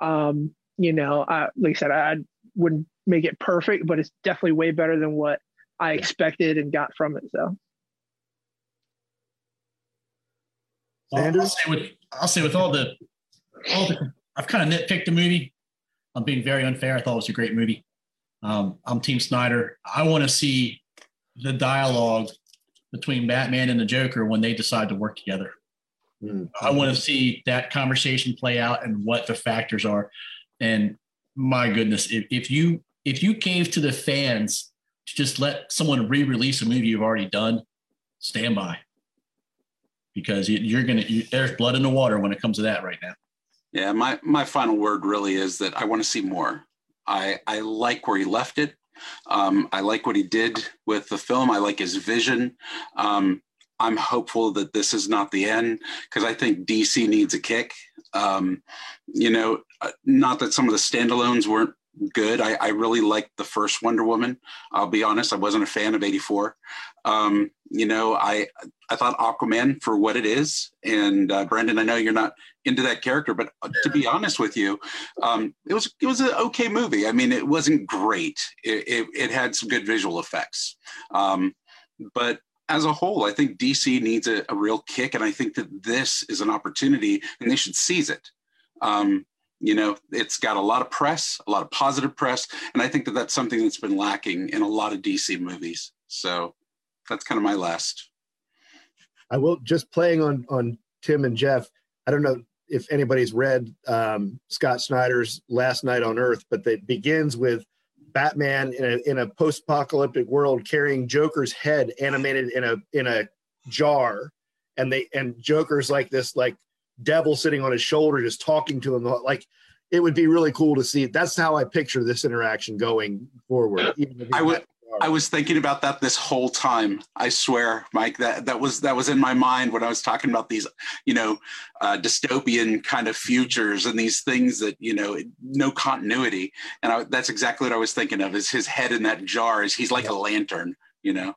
Um, you know, I, like I said, I wouldn't make it perfect, but it's definitely way better than what I expected and got from it. So. I'll, I'll say with I'll say with all the all the I've kind of nitpicked the movie. I'm being very unfair. I thought it was a great movie. Um, I'm Team Snyder. I want to see the dialogue between Batman and the Joker when they decide to work together. Mm-hmm. I want to see that conversation play out and what the factors are. And my goodness, if, if you if you gave to the fans to just let someone re-release a movie you've already done, stand by because you're gonna you, there's blood in the water when it comes to that right now. Yeah, my my final word really is that I want to see more. I I like where he left it. Um, I like what he did with the film. I like his vision. Um, I'm hopeful that this is not the end because I think DC needs a kick. Um, you know, uh, not that some of the standalones weren't good. I, I really liked the first Wonder Woman. I'll be honest, I wasn't a fan of 84. Um, you know, I I thought Aquaman for what it is, and uh, Brendan, I know you're not into that character, but uh, to be honest with you, um, it was it was an okay movie. I mean, it wasn't great. It, it, it had some good visual effects, um, but as a whole, I think DC needs a, a, real kick, and I think that this is an opportunity, and they should seize it. Um, you know it's got a lot of press a lot of positive press and i think that that's something that's been lacking in a lot of dc movies. So that's kind of my last. I will just playing on on tim and jeff i don't know if anybody's read um, scott snyder's last night on earth but it begins with batman in a, in a post-apocalyptic world carrying joker's head animated in a in a jar and they and joker's like this like devil sitting on his shoulder just talking to him like it would be really cool to see that's how i picture this interaction going forward i would I was thinking about that this whole time. I swear, Mike, that that was that was in my mind when I was talking about these, you know, uh, dystopian kind of futures and these things that you know, no continuity. And I, that's exactly what I was thinking of. Is his head in that jar? Is he's like yeah. a lantern, you know?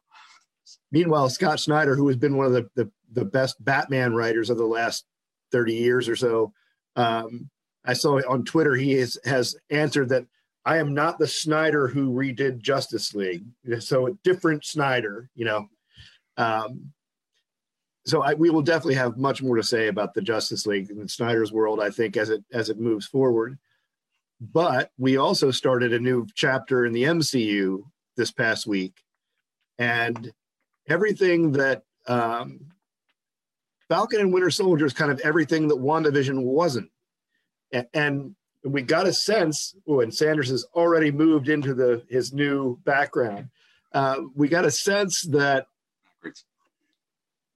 Meanwhile, Scott Snyder, who has been one of the, the the best Batman writers of the last 30 years or so. Um, I saw on Twitter he is, has answered that I am not the Snyder who redid Justice League. So a different Snyder, you know. Um, so I, we will definitely have much more to say about the Justice League in Snyder's world, I think, as it as it moves forward. But we also started a new chapter in the MCU this past week, and everything that um, Falcon and Winter Soldier is kind of everything that WandaVision wasn't. And, we got a sense, oh, and Sanders has already moved into the his new background. Uh, we got a sense that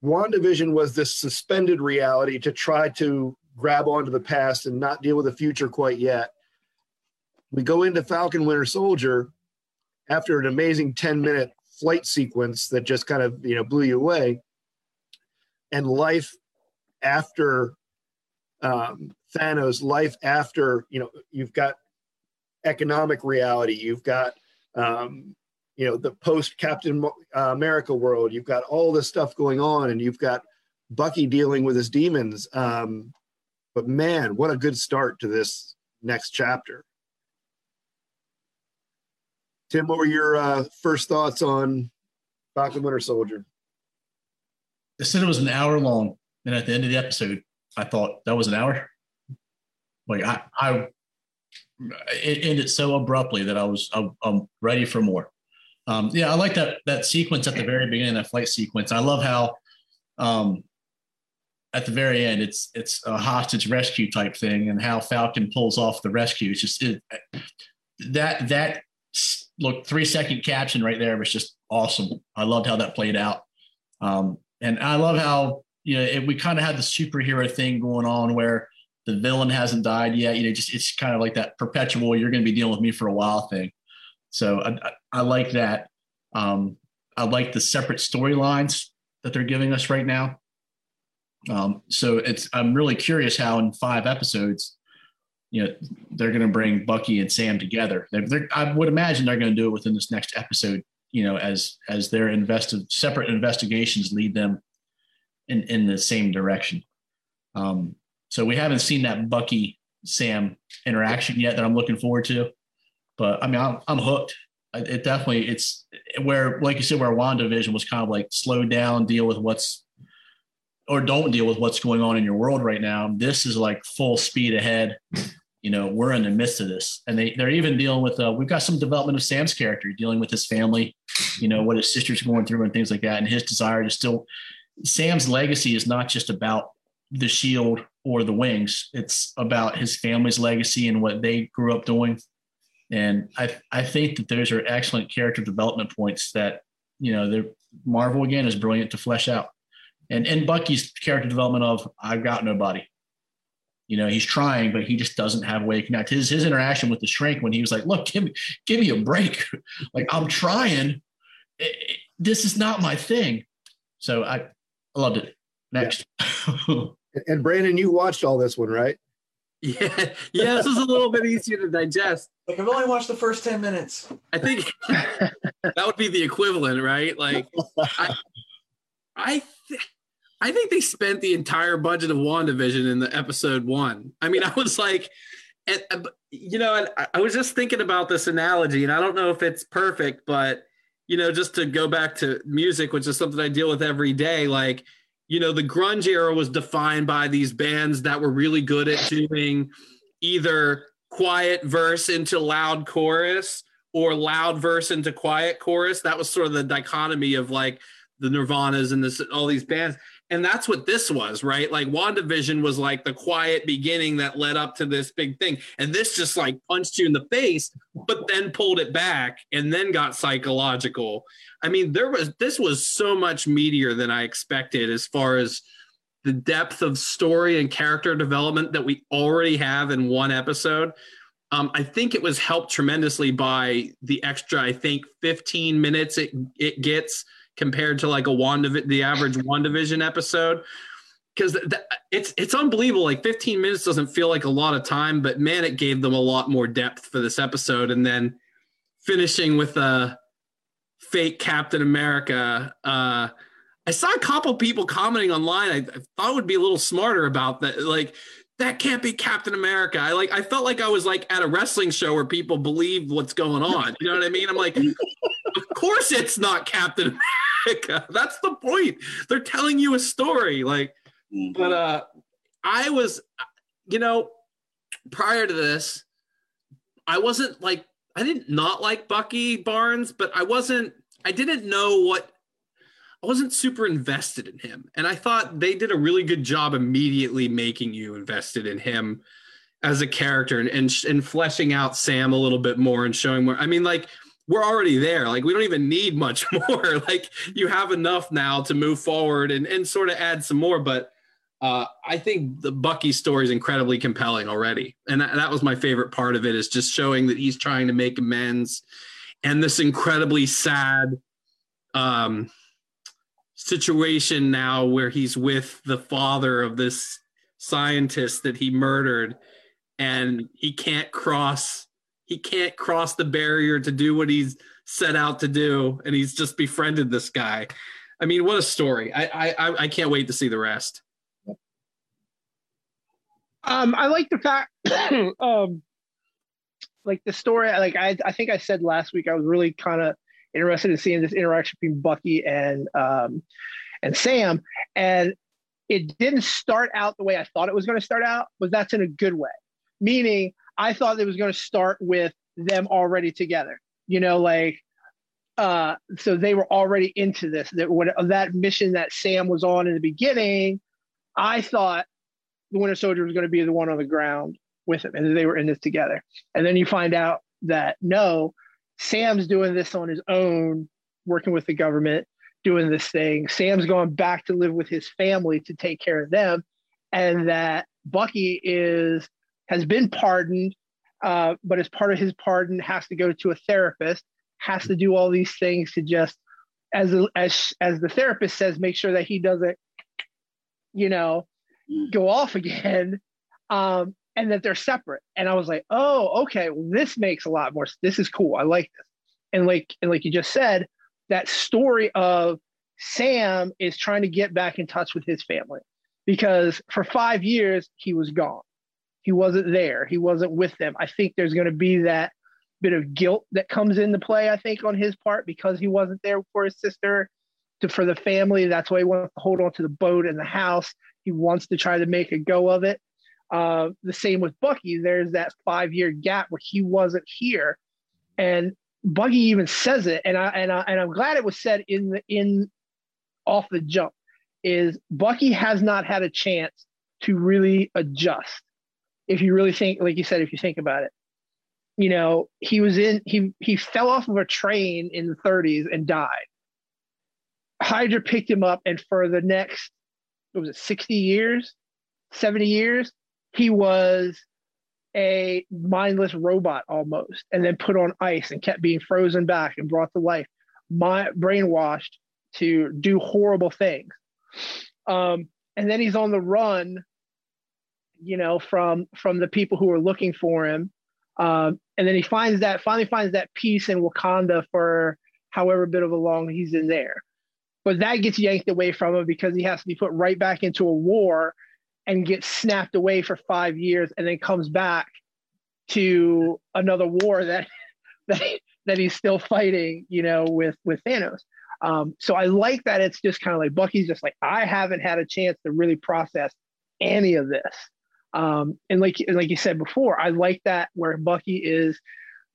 WandaVision was this suspended reality to try to grab onto the past and not deal with the future quite yet. We go into Falcon Winter Soldier after an amazing 10 minute flight sequence that just kind of you know blew you away and life after um, Thanos, life after you know you've got economic reality, you've got um, you know the post Captain America world, you've got all this stuff going on, and you've got Bucky dealing with his demons. Um, but man, what a good start to this next chapter. Tim, what were your uh, first thoughts on Falcon Winter Soldier? They said it was an hour long, and at the end of the episode, I thought that was an hour. Like I, I it ended so abruptly that I was I'm, I'm ready for more. Um, yeah, I like that that sequence at the very beginning, that flight sequence. I love how um, at the very end it's it's a hostage rescue type thing, and how Falcon pulls off the rescue. It's just it, that that look three second caption right there was just awesome. I loved how that played out. Um, and I love how you know it, we kind of had the superhero thing going on where the villain hasn't died yet. You know, just it's kind of like that perpetual "you're going to be dealing with me for a while" thing. So I, I, like that. Um, I like the separate storylines that they're giving us right now. Um, so it's I'm really curious how in five episodes, you know, they're going to bring Bucky and Sam together. They're, they're, I would imagine they're going to do it within this next episode you know, as as their invested separate investigations lead them in in the same direction. Um, so we haven't seen that Bucky Sam interaction yet that I'm looking forward to. But I mean, I'm, I'm hooked. It definitely it's where, like you said, where WandaVision was kind of like slow down, deal with what's or don't deal with what's going on in your world right now. This is like full speed ahead. You know, we're in the midst of this, and they they're even dealing with. Uh, we've got some development of Sam's character, dealing with his family. You know what his sister's going through and things like that, and his desire to still. Sam's legacy is not just about the shield or the wings. It's about his family's legacy and what they grew up doing. And I I think that those are excellent character development points that you know the Marvel again is brilliant to flesh out. And and Bucky's character development of I've got nobody. You know, he's trying, but he just doesn't have a way to connect. His his interaction with the shrink when he was like, "Look, give me give me a break. like I'm trying. It, it, this is not my thing." So I, I loved it. Next. Yeah. and Brandon, you watched all this one, right? Yeah, yeah. This is a little bit easier to digest. Like I've only watched the first ten minutes. I think that would be the equivalent, right? Like, I, I, th- I think they spent the entire budget of WandaVision in the episode one. I mean, I was like, and, uh, you know, I, I was just thinking about this analogy, and I don't know if it's perfect, but you know, just to go back to music, which is something I deal with every day, like you know, the grunge era was defined by these bands that were really good at doing either quiet verse into loud chorus or loud verse into quiet chorus. That was sort of the dichotomy of like the Nirvanas and this all these bands. And that's what this was, right? Like WandaVision was like the quiet beginning that led up to this big thing. And this just like punched you in the face, but then pulled it back and then got psychological. I mean, there was this was so much meatier than I expected as far as the depth of story and character development that we already have in one episode. Um, I think it was helped tremendously by the extra, I think, 15 minutes it it gets compared to like a one the average WandaVision episode. Because th- it's it's unbelievable. Like 15 minutes doesn't feel like a lot of time, but man, it gave them a lot more depth for this episode. And then finishing with a fake Captain America. Uh, I saw a couple people commenting online. I, I thought would be a little smarter about that. Like, that can't be Captain America. I like I felt like I was like at a wrestling show where people believe what's going on. You know what I mean? I'm like, of course it's not Captain America. That's the point. They're telling you a story. Like, mm-hmm. but uh I was, you know, prior to this, I wasn't like I didn't not like Bucky Barnes, but I wasn't I didn't know what I wasn't super invested in him. And I thought they did a really good job immediately making you invested in him as a character and, and, and fleshing out Sam a little bit more and showing more. I mean, like, we're already there. Like, we don't even need much more. like, you have enough now to move forward and, and sort of add some more. But uh, I think the Bucky story is incredibly compelling already. And that, that was my favorite part of it is just showing that he's trying to make amends and this incredibly sad um, situation now where he's with the father of this scientist that he murdered and he can't cross he can't cross the barrier to do what he's set out to do and he's just befriended this guy. I mean what a story. I i i can't wait to see the rest. Um i like the fact um like the story like i i think i said last week i was really kind of interested in seeing this interaction between Bucky and um, and Sam. And it didn't start out the way I thought it was going to start out, but that's in a good way. Meaning, I thought it was going to start with them already together. You know, like uh, so they were already into this. That when that mission that Sam was on in the beginning, I thought the Winter Soldier was going to be the one on the ground with him, and they were in this together. And then you find out that no, Sam's doing this on his own, working with the government, doing this thing. Sam's going back to live with his family to take care of them, and that Bucky is has been pardoned, uh, but as part of his pardon, has to go to a therapist, has to do all these things to just, as as as the therapist says, make sure that he doesn't, you know, go off again. Um, and that they're separate. And I was like, oh, okay, well, this makes a lot more. This is cool. I like this. And like and like you just said, that story of Sam is trying to get back in touch with his family. because for five years he was gone. He wasn't there. He wasn't with them. I think there's going to be that bit of guilt that comes into play. I think on his part because he wasn't there for his sister, to for the family. That's why he wants to hold on to the boat and the house. He wants to try to make a go of it. Uh, the same with Bucky. There's that five year gap where he wasn't here, and Bucky even says it, and I and I and I'm glad it was said in the in off the jump. Is Bucky has not had a chance to really adjust. If you really think, like you said, if you think about it, you know, he was in he he fell off of a train in the 30s and died. Hydra picked him up, and for the next, what was it, 60 years, 70 years, he was a mindless robot almost, and then put on ice and kept being frozen back and brought to life, my, brainwashed to do horrible things. Um, and then he's on the run, you know, from from the people who are looking for him. Um, and then he finds that finally finds that peace in Wakanda for however bit of a long he's in there. But that gets yanked away from him because he has to be put right back into a war and gets snapped away for five years and then comes back to another war that that, that he's still fighting, you know, with with Thanos. Um, so I like that it's just kind of like Bucky's just like I haven't had a chance to really process any of this. Um, and like like you said before, I like that where Bucky is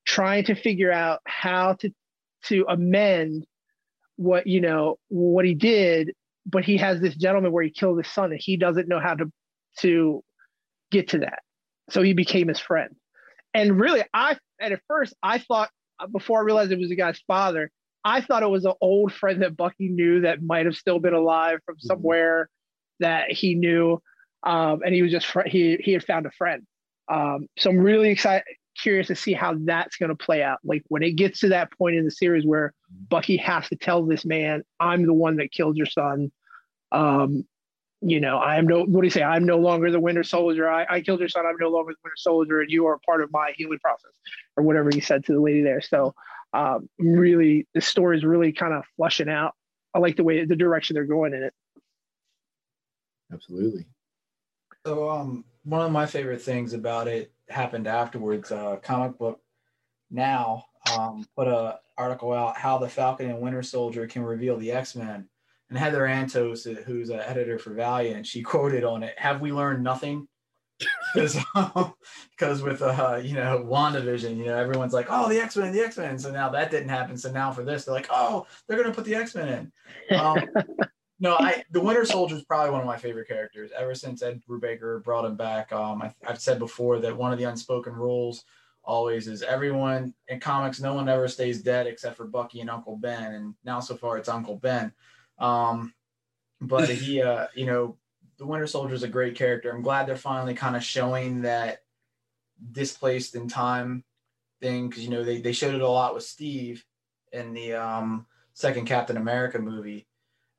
trying to figure out how to to amend what you know what he did, but he has this gentleman where he killed his son, and he doesn't know how to to get to that. So he became his friend. And really, I and at first I thought before I realized it was the guy's father, I thought it was an old friend that Bucky knew that might have still been alive from mm-hmm. somewhere that he knew, um, and he was just fr- he he had found a friend. Um, so I'm really excited, curious to see how that's going to play out. Like when it gets to that point in the series where Bucky has to tell this man, "I'm the one that killed your son," um, you know, I am no, what do you say? I'm no longer the Winter Soldier. I, I killed your son. I'm no longer the Winter Soldier, and you are part of my healing process, or whatever he said to the lady there. So, um, really, the story is really kind of flushing out. I like the way, the direction they're going in it. Absolutely. So, um, one of my favorite things about it happened afterwards. Uh, comic book now um, put a article out how the Falcon and Winter Soldier can reveal the X Men and Heather Antos, who's an editor for Valiant, she quoted on it, "Have we learned nothing?" Because because with uh you know WandaVision, you know everyone's like, "Oh, the X Men, the X Men." So now that didn't happen. So now for this, they're like, "Oh, they're gonna put the X Men in." Um, no, I the Winter Soldier is probably one of my favorite characters ever since Ed Brubaker brought him back. Um, I, I've said before that one of the unspoken rules always is everyone in comics, no one ever stays dead except for Bucky and Uncle Ben, and now so far it's Uncle Ben. Um, but he, uh, you know, the Winter Soldier is a great character. I'm glad they're finally kind of showing that displaced in time thing because you know they, they showed it a lot with Steve in the um, second Captain America movie.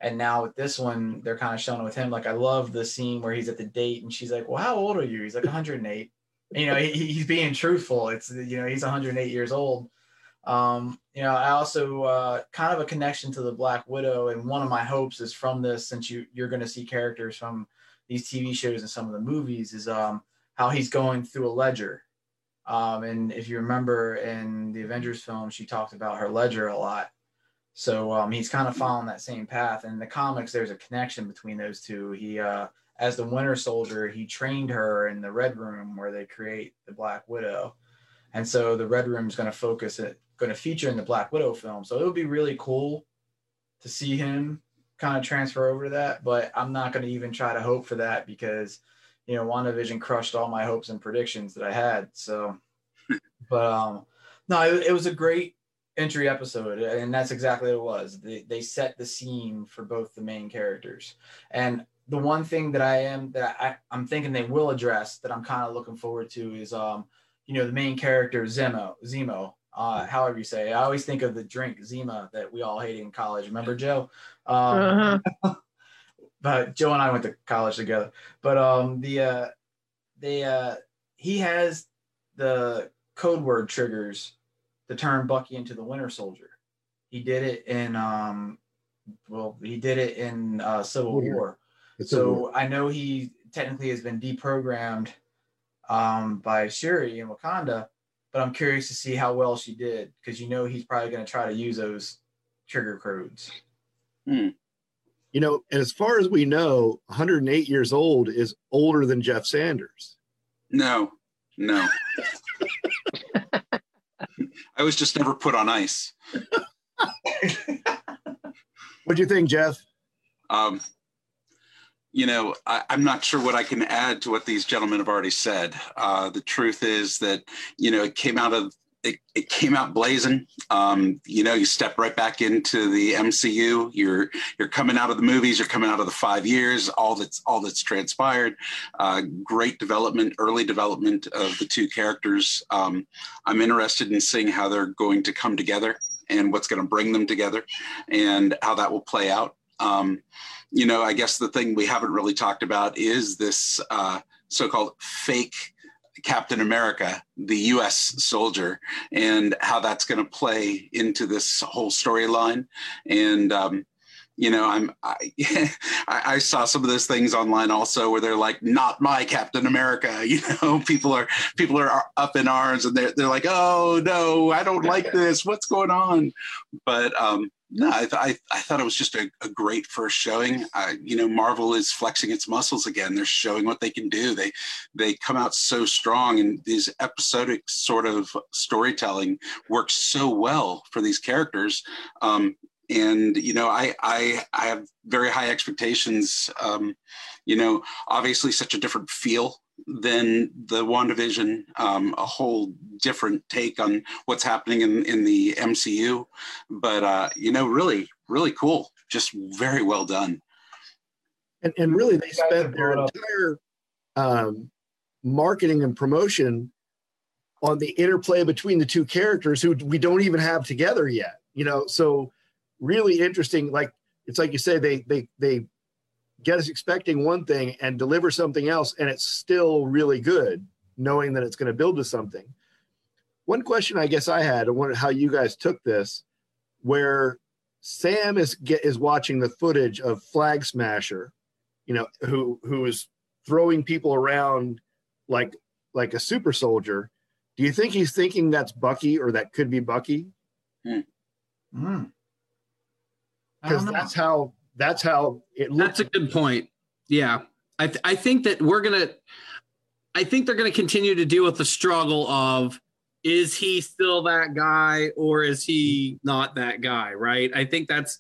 And now with this one, they're kind of showing it with him. Like I love the scene where he's at the date and she's like, "Well, how old are you?" He's like 108. you know, he, he's being truthful. It's you know he's 108 years old, um, you know, I also uh, kind of a connection to the Black Widow, and one of my hopes is from this, since you you're going to see characters from these TV shows and some of the movies, is um, how he's going through a ledger. Um, and if you remember in the Avengers film, she talked about her ledger a lot. So um, he's kind of following that same path. In the comics, there's a connection between those two. He, uh, as the Winter Soldier, he trained her in the Red Room where they create the Black Widow. And so the Red Room is going to focus it going to feature in the Black Widow film. So it would be really cool to see him kind of transfer over to that. But I'm not going to even try to hope for that because, you know, WandaVision crushed all my hopes and predictions that I had. So, but um, no, it, it was a great entry episode, and that's exactly what it was. They, they set the scene for both the main characters. And the one thing that I am that I, I'm thinking they will address that I'm kind of looking forward to is um, you know, the main character Zemo, Zemo, uh, however you say. It. I always think of the drink Zima that we all hated in college. Remember Joe? Um, uh-huh. but Joe and I went to college together. But um, the uh, they uh, he has the code word triggers to turn Bucky into the Winter Soldier. He did it in um, well, he did it in uh, Civil War. It's a So I know he technically has been deprogrammed um, by Shuri in Wakanda, but I'm curious to see how well she did because you know he's probably going to try to use those trigger codes. you know, and as far as we know, 108 years old is older than Jeff Sanders. No, no. I was just never put on ice. What do you think, Jeff? Um, you know, I, I'm not sure what I can add to what these gentlemen have already said. Uh, the truth is that you know it came out of it, it came out blazing. Um, you know, you step right back into the MCU. You're you're coming out of the movies. You're coming out of the five years. All that's all that's transpired. Uh, great development, early development of the two characters. Um, I'm interested in seeing how they're going to come together and what's going to bring them together, and how that will play out. Um, you know, I guess the thing we haven't really talked about is this uh, so-called fake Captain America, the U.S. soldier, and how that's going to play into this whole storyline. And um, you know, I'm I, I I saw some of those things online also where they're like, "Not my Captain America." You know, people are people are up in arms and they're they're like, "Oh no, I don't like this. What's going on?" But um, no, I, th- I, I thought it was just a, a great first showing. Uh, you know, Marvel is flexing its muscles again. They're showing what they can do. They they come out so strong, and these episodic sort of storytelling works so well for these characters. Um, and you know, I I I have very high expectations. Um, you know, obviously, such a different feel than the WandaVision, um, a whole different take on what's happening in, in the MCU. But, uh, you know, really, really cool. Just very well done. And, and really, they spent their entire um, marketing and promotion on the interplay between the two characters who we don't even have together yet. You know, so really interesting. Like it's like you say, they they they get us expecting one thing and deliver something else, and it's still really good, knowing that it's going to build to something. One question I guess I had, I wondered how you guys took this, where Sam is get, is watching the footage of Flag Smasher, you know, who who is throwing people around like like a super soldier. Do you think he's thinking that's Bucky or that could be Bucky? Mm. I Because don't that's how that's how it looks. That's a good point. Yeah. I, th- I think that we're going to, I think they're going to continue to deal with the struggle of is he still that guy or is he not that guy? Right. I think that's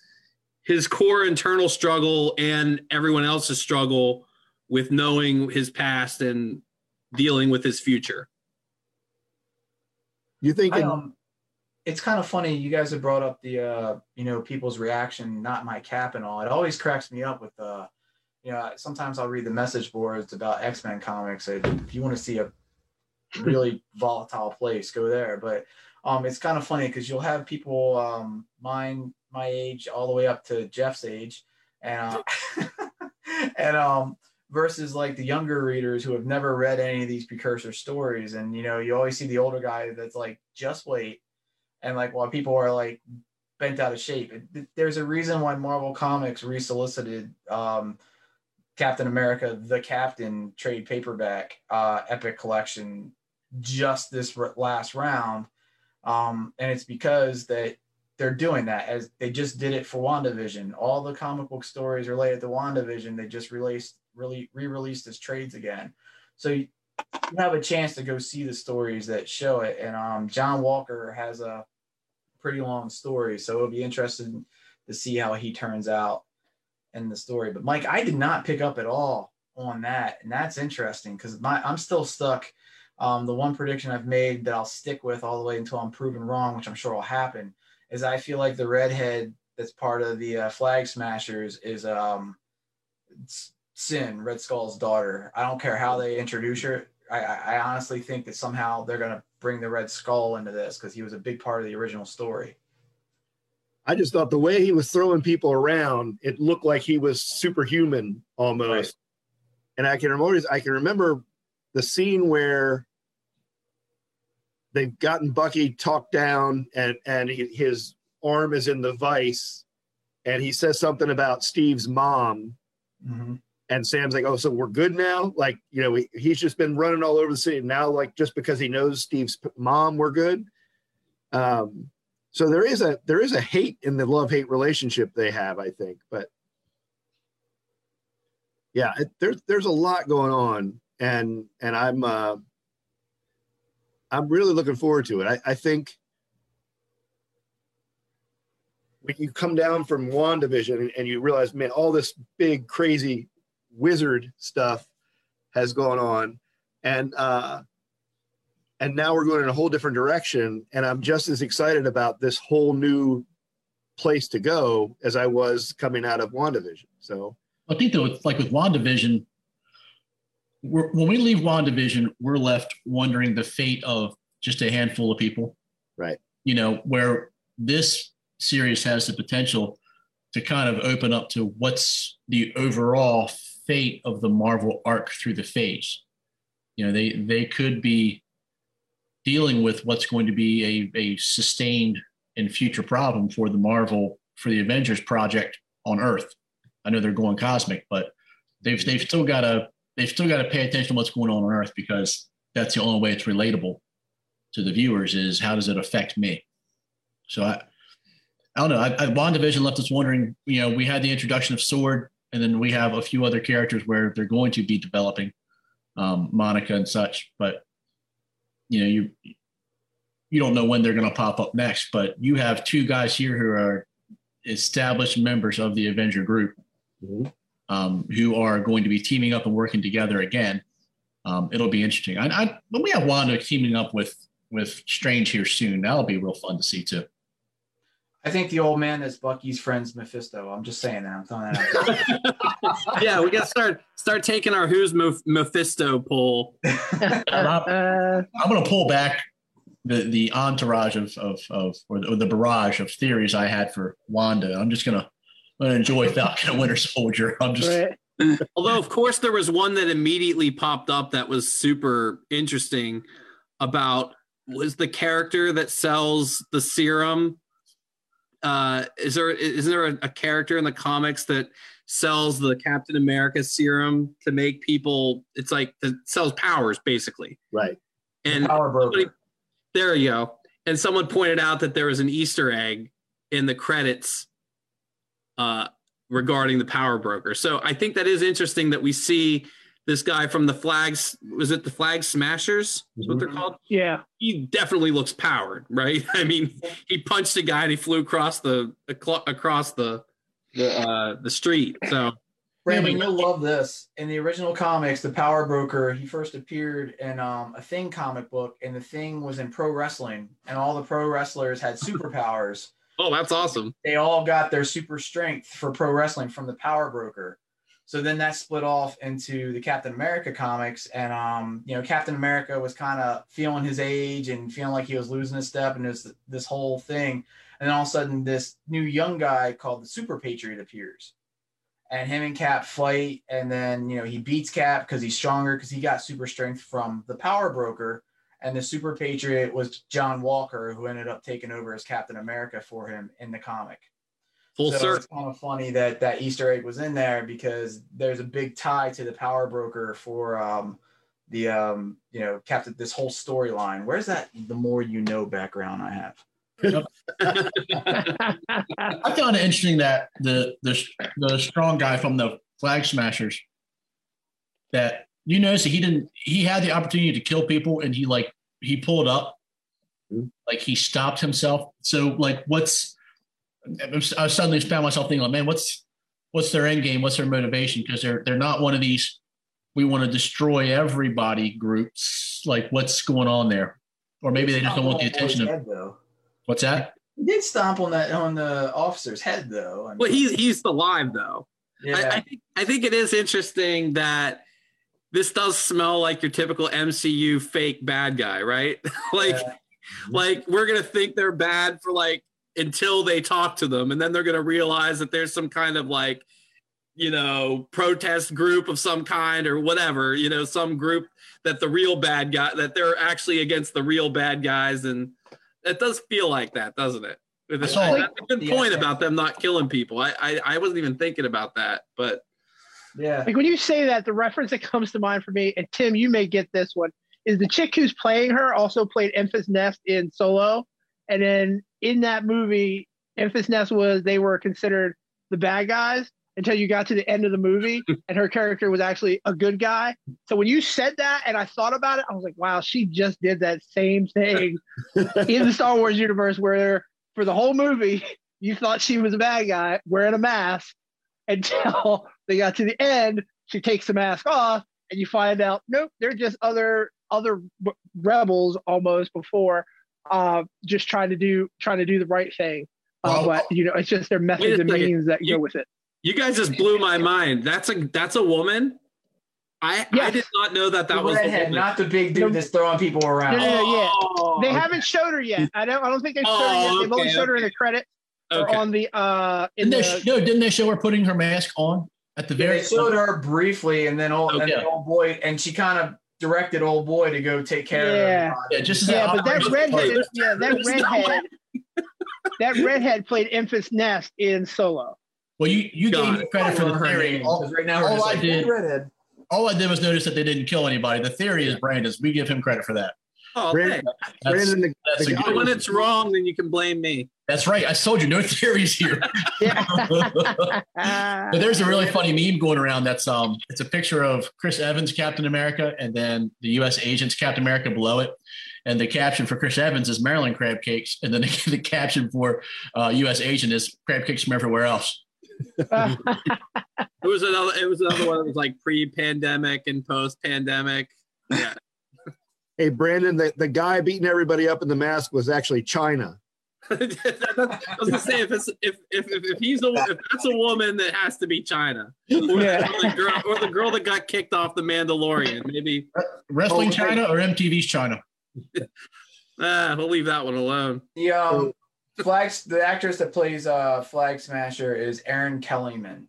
his core internal struggle and everyone else's struggle with knowing his past and dealing with his future. you think I, um, it's kind of funny. You guys have brought up the, uh, you know, people's reaction, not my cap and all. It always cracks me up with, uh, you know, sometimes I'll read the message boards about X Men comics. If you want to see a really volatile place, go there. But um, it's kind of funny because you'll have people um, mine my age all the way up to Jeff's age, and uh, and um, versus like the younger readers who have never read any of these precursor stories, and you know, you always see the older guy that's like, just wait, and like while people are like bent out of shape, it, there's a reason why Marvel Comics resolicited um, Captain America: The Captain trade paperback uh, epic collection just this last round, um, and it's because that they're doing that as they just did it for WandaVision. All the comic book stories related to WandaVision, they just released really re-released as trades again. So you, have a chance to go see the stories that show it. And um, John Walker has a pretty long story, so it'll be interesting to see how he turns out in the story. But Mike, I did not pick up at all on that, and that's interesting because my I'm still stuck. Um, the one prediction I've made that I'll stick with all the way until I'm proven wrong, which I'm sure will happen, is I feel like the redhead that's part of the uh, Flag Smashers is um, Sin, Red Skull's daughter. I don't care how they introduce her. I, I honestly think that somehow they're gonna bring the Red Skull into this because he was a big part of the original story. I just thought the way he was throwing people around, it looked like he was superhuman almost. Right. And I can remember I can remember the scene where they've gotten Bucky talked down and and he, his arm is in the vice and he says something about Steve's mom Mm-hmm. And Sam's like, "Oh, so we're good now?" Like, you know, he, he's just been running all over the city now. Like, just because he knows Steve's mom, we're good. Um, so there is a there is a hate in the love hate relationship they have, I think. But yeah, it, there's there's a lot going on, and and I'm uh, I'm really looking forward to it. I, I think when you come down from WandaVision and, and you realize, man, all this big crazy wizard stuff has gone on, and uh, and now we're going in a whole different direction, and I'm just as excited about this whole new place to go as I was coming out of WandaVision. So I think though, it's like with WandaVision, we're, when we leave WandaVision, we're left wondering the fate of just a handful of people. Right. You know, where this series has the potential to kind of open up to what's the overall fate of the Marvel arc through the phase. You know, they they could be dealing with what's going to be a, a sustained and future problem for the Marvel for the Avengers project on Earth. I know they're going cosmic, but they've they've still got to they've still got to pay attention to what's going on on Earth because that's the only way it's relatable to the viewers is how does it affect me? So I I don't know. I, I WandaVision left us wondering. You know, we had the introduction of Sword, and then we have a few other characters where they're going to be developing um, Monica and such. But you know, you you don't know when they're going to pop up next. But you have two guys here who are established members of the Avenger group Mhm. um, who are going to be teaming up and working together again. Um, it'll be interesting. I, I, but we have Wanda teaming up with with Strange here soon. That'll be real fun to see too. I think the old man that's Bucky's friend's Mephisto. I'm just saying that. I'm throwing that out. there. yeah, we got to start start taking our who's Meph- Mephisto poll. Uh, I'm going to pull back the the entourage of of, of or, the, or the barrage of theories I had for Wanda. I'm just gonna gonna enjoy Falcon and Winter Soldier. I'm just right. Although, of course, there was one that immediately popped up that was super interesting about was the character that sells the serum. Uh, is there is there a, a character in the comics that sells the Captain America serum to make people? It's like it sells powers basically, right. and Power somebody- there you go. And someone pointed out that there was an Easter egg in the credits uh, regarding the power broker. So I think that is interesting that we see this guy from the flags. Was it the Flag Smashers? Is what they're called. Yeah. He definitely looks powered, right? I mean, he punched a guy and he flew across the across the the uh, the street. So Brandon, Yeah, but- you'll love this. In the original comics, the Power Broker, he first appeared in um, a Thing comic book, and the Thing was in pro wrestling, and all the pro wrestlers had superpowers. oh, that's awesome. They all got their super strength for pro wrestling from the Power Broker. So then that split off into the Captain America comics, and um, you know, Captain America was kind of feeling his age and feeling like he was losing his step, and this this whole thing. And then all of a sudden, this new young guy called the Super Patriot appears and him and Cap fight, and then you know he beats Cap because he's stronger because he got super strength from the Power Broker, and the Super Patriot was John Walker, who ended up taking over as Captain America for him in the comic. Full so circle. it's kind of funny that that Easter egg was in there because there's a big tie to the Power Broker for um, the um, you know Captain this whole storyline. Where's that the more you know background I have? I found it interesting that the the the strong guy from the Flag Smashers that you notice that he didn't he had the opportunity to kill people and he like he pulled up Mhm. like he stopped himself. So like what's I suddenly found myself thinking like man what's what's their end game? What's their motivation? Because they're they're not one of these we want to destroy everybody groups. Like what's going on there? Or maybe they just don't want the attention of head, though. what's that? He did stomp on that on the officer's head though. I mean, Well, he's he's alive though. yeah. I, I think I think it is interesting that this does smell like your typical MCU fake bad guy, right? like Yeah. like we're gonna think they're bad for like until they talk to them, and then they're gonna realize that there's some kind of like you know protest group of some kind or whatever, you know, some group that the real bad guy that they're actually against the real bad guys, and it does feel like that, doesn't it? With I saw- that's a good Yeah. point about them not killing people. I, I I wasn't even thinking about that, but Yeah. Like when you say that, the reference that comes to mind for me, and Tim, you may get this one, is the chick who's playing her also played Enfys Nest in Solo, and then in that movie, Enfys Nest was they were considered the bad guys until you got to the end of the movie, and her character was actually a good guy. So when you said that, and I thought about it, I was like, wow, she just did that same thing in the Star Wars universe, where for the whole movie you thought she was a bad guy wearing a mask until they got to the end. She takes the mask off, and you find out, nope, they're just other other rebels almost before, uh, just trying to do trying to do the right thing. Uh, Well- but you know, it's just their methods and means that You- go with it. You guys just blew my mind. That's a that's a woman. I I did not know that that the was the redhead, woman. not the big dude that's throwing people around. No, no, no, yeah. Oh, They haven't showed her yet. I don't. I don't think they've showed her Oh, yet. They've only okay, showed her in the credit or okay. on the uh in Didn't they, the. sh- no, didn't they show her putting her mask on at the Yeah, very they showed her briefly, and then old, and Okay. then old boy, and she kind of directed old boy to go take care Yeah. of. Yeah, just Yeah, but that operation- redhead, yeah, that redhead, that redhead played Enfys Nest in Solo. Well, you you Got gave me credit for the her theory. name, All, 'cause right now we're all just I like, did- "Hey, redhead. all I did was notice that they didn't kill anybody. The theory is Brandon's. We give him credit for that. Oh, Brandon, thanks. That's, Brandon, the, that's, the guy when it's wrong, then you can blame me. that's right. I told you no theories here. Yeah. But there's a really funny meme going around. That's um, it's a picture of Chris Evans, Captain America, and then the U.S. agents, Captain America, below it. And the caption for Chris Evans is Maryland crab cakes, and then the, the caption for uh, U.S. agent is crab cakes from everywhere else. It was another. It was another one that was like pre-pandemic and post-pandemic. Yeah. Hey Brandon, the, the guy beating everybody up in the mask was actually Chyna. I was gonna say if it's if if if, if he's a if that's a woman that has to be Chyna or, Yeah. the girl or the girl that got kicked off the Mandalorian maybe Wrestling Oh. Chyna or MTV's Chyna? ah we'll leave that one alone. The um, flags. The actress that plays uh Flag Smasher is Erin Kellyman.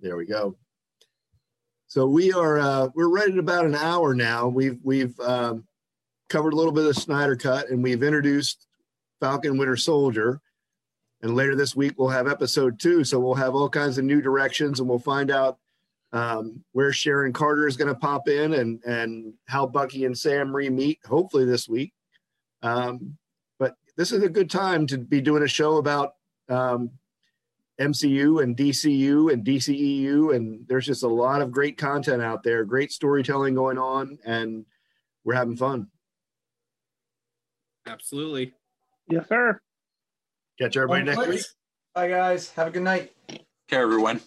There we go. So we are uh, we're right at about an hour now. We've we've um, covered a little bit of Snyder Cut, and we've introduced Falcon Winter Soldier. And later this week we'll have episode two, so we'll have all kinds of new directions, and we'll find out um, where Sharon Carter is going to pop in, and and how Bucky and Sam re meet. Hopefully this week. Um, but this is a good time to be doing a show about um, MCU and DCU and DCEU, and there's just a lot of great content out there, great storytelling going on, and we're having fun. Absolutely. yes, sir. Catch everybody next week. Bye guys. Have a good night. Care everyone.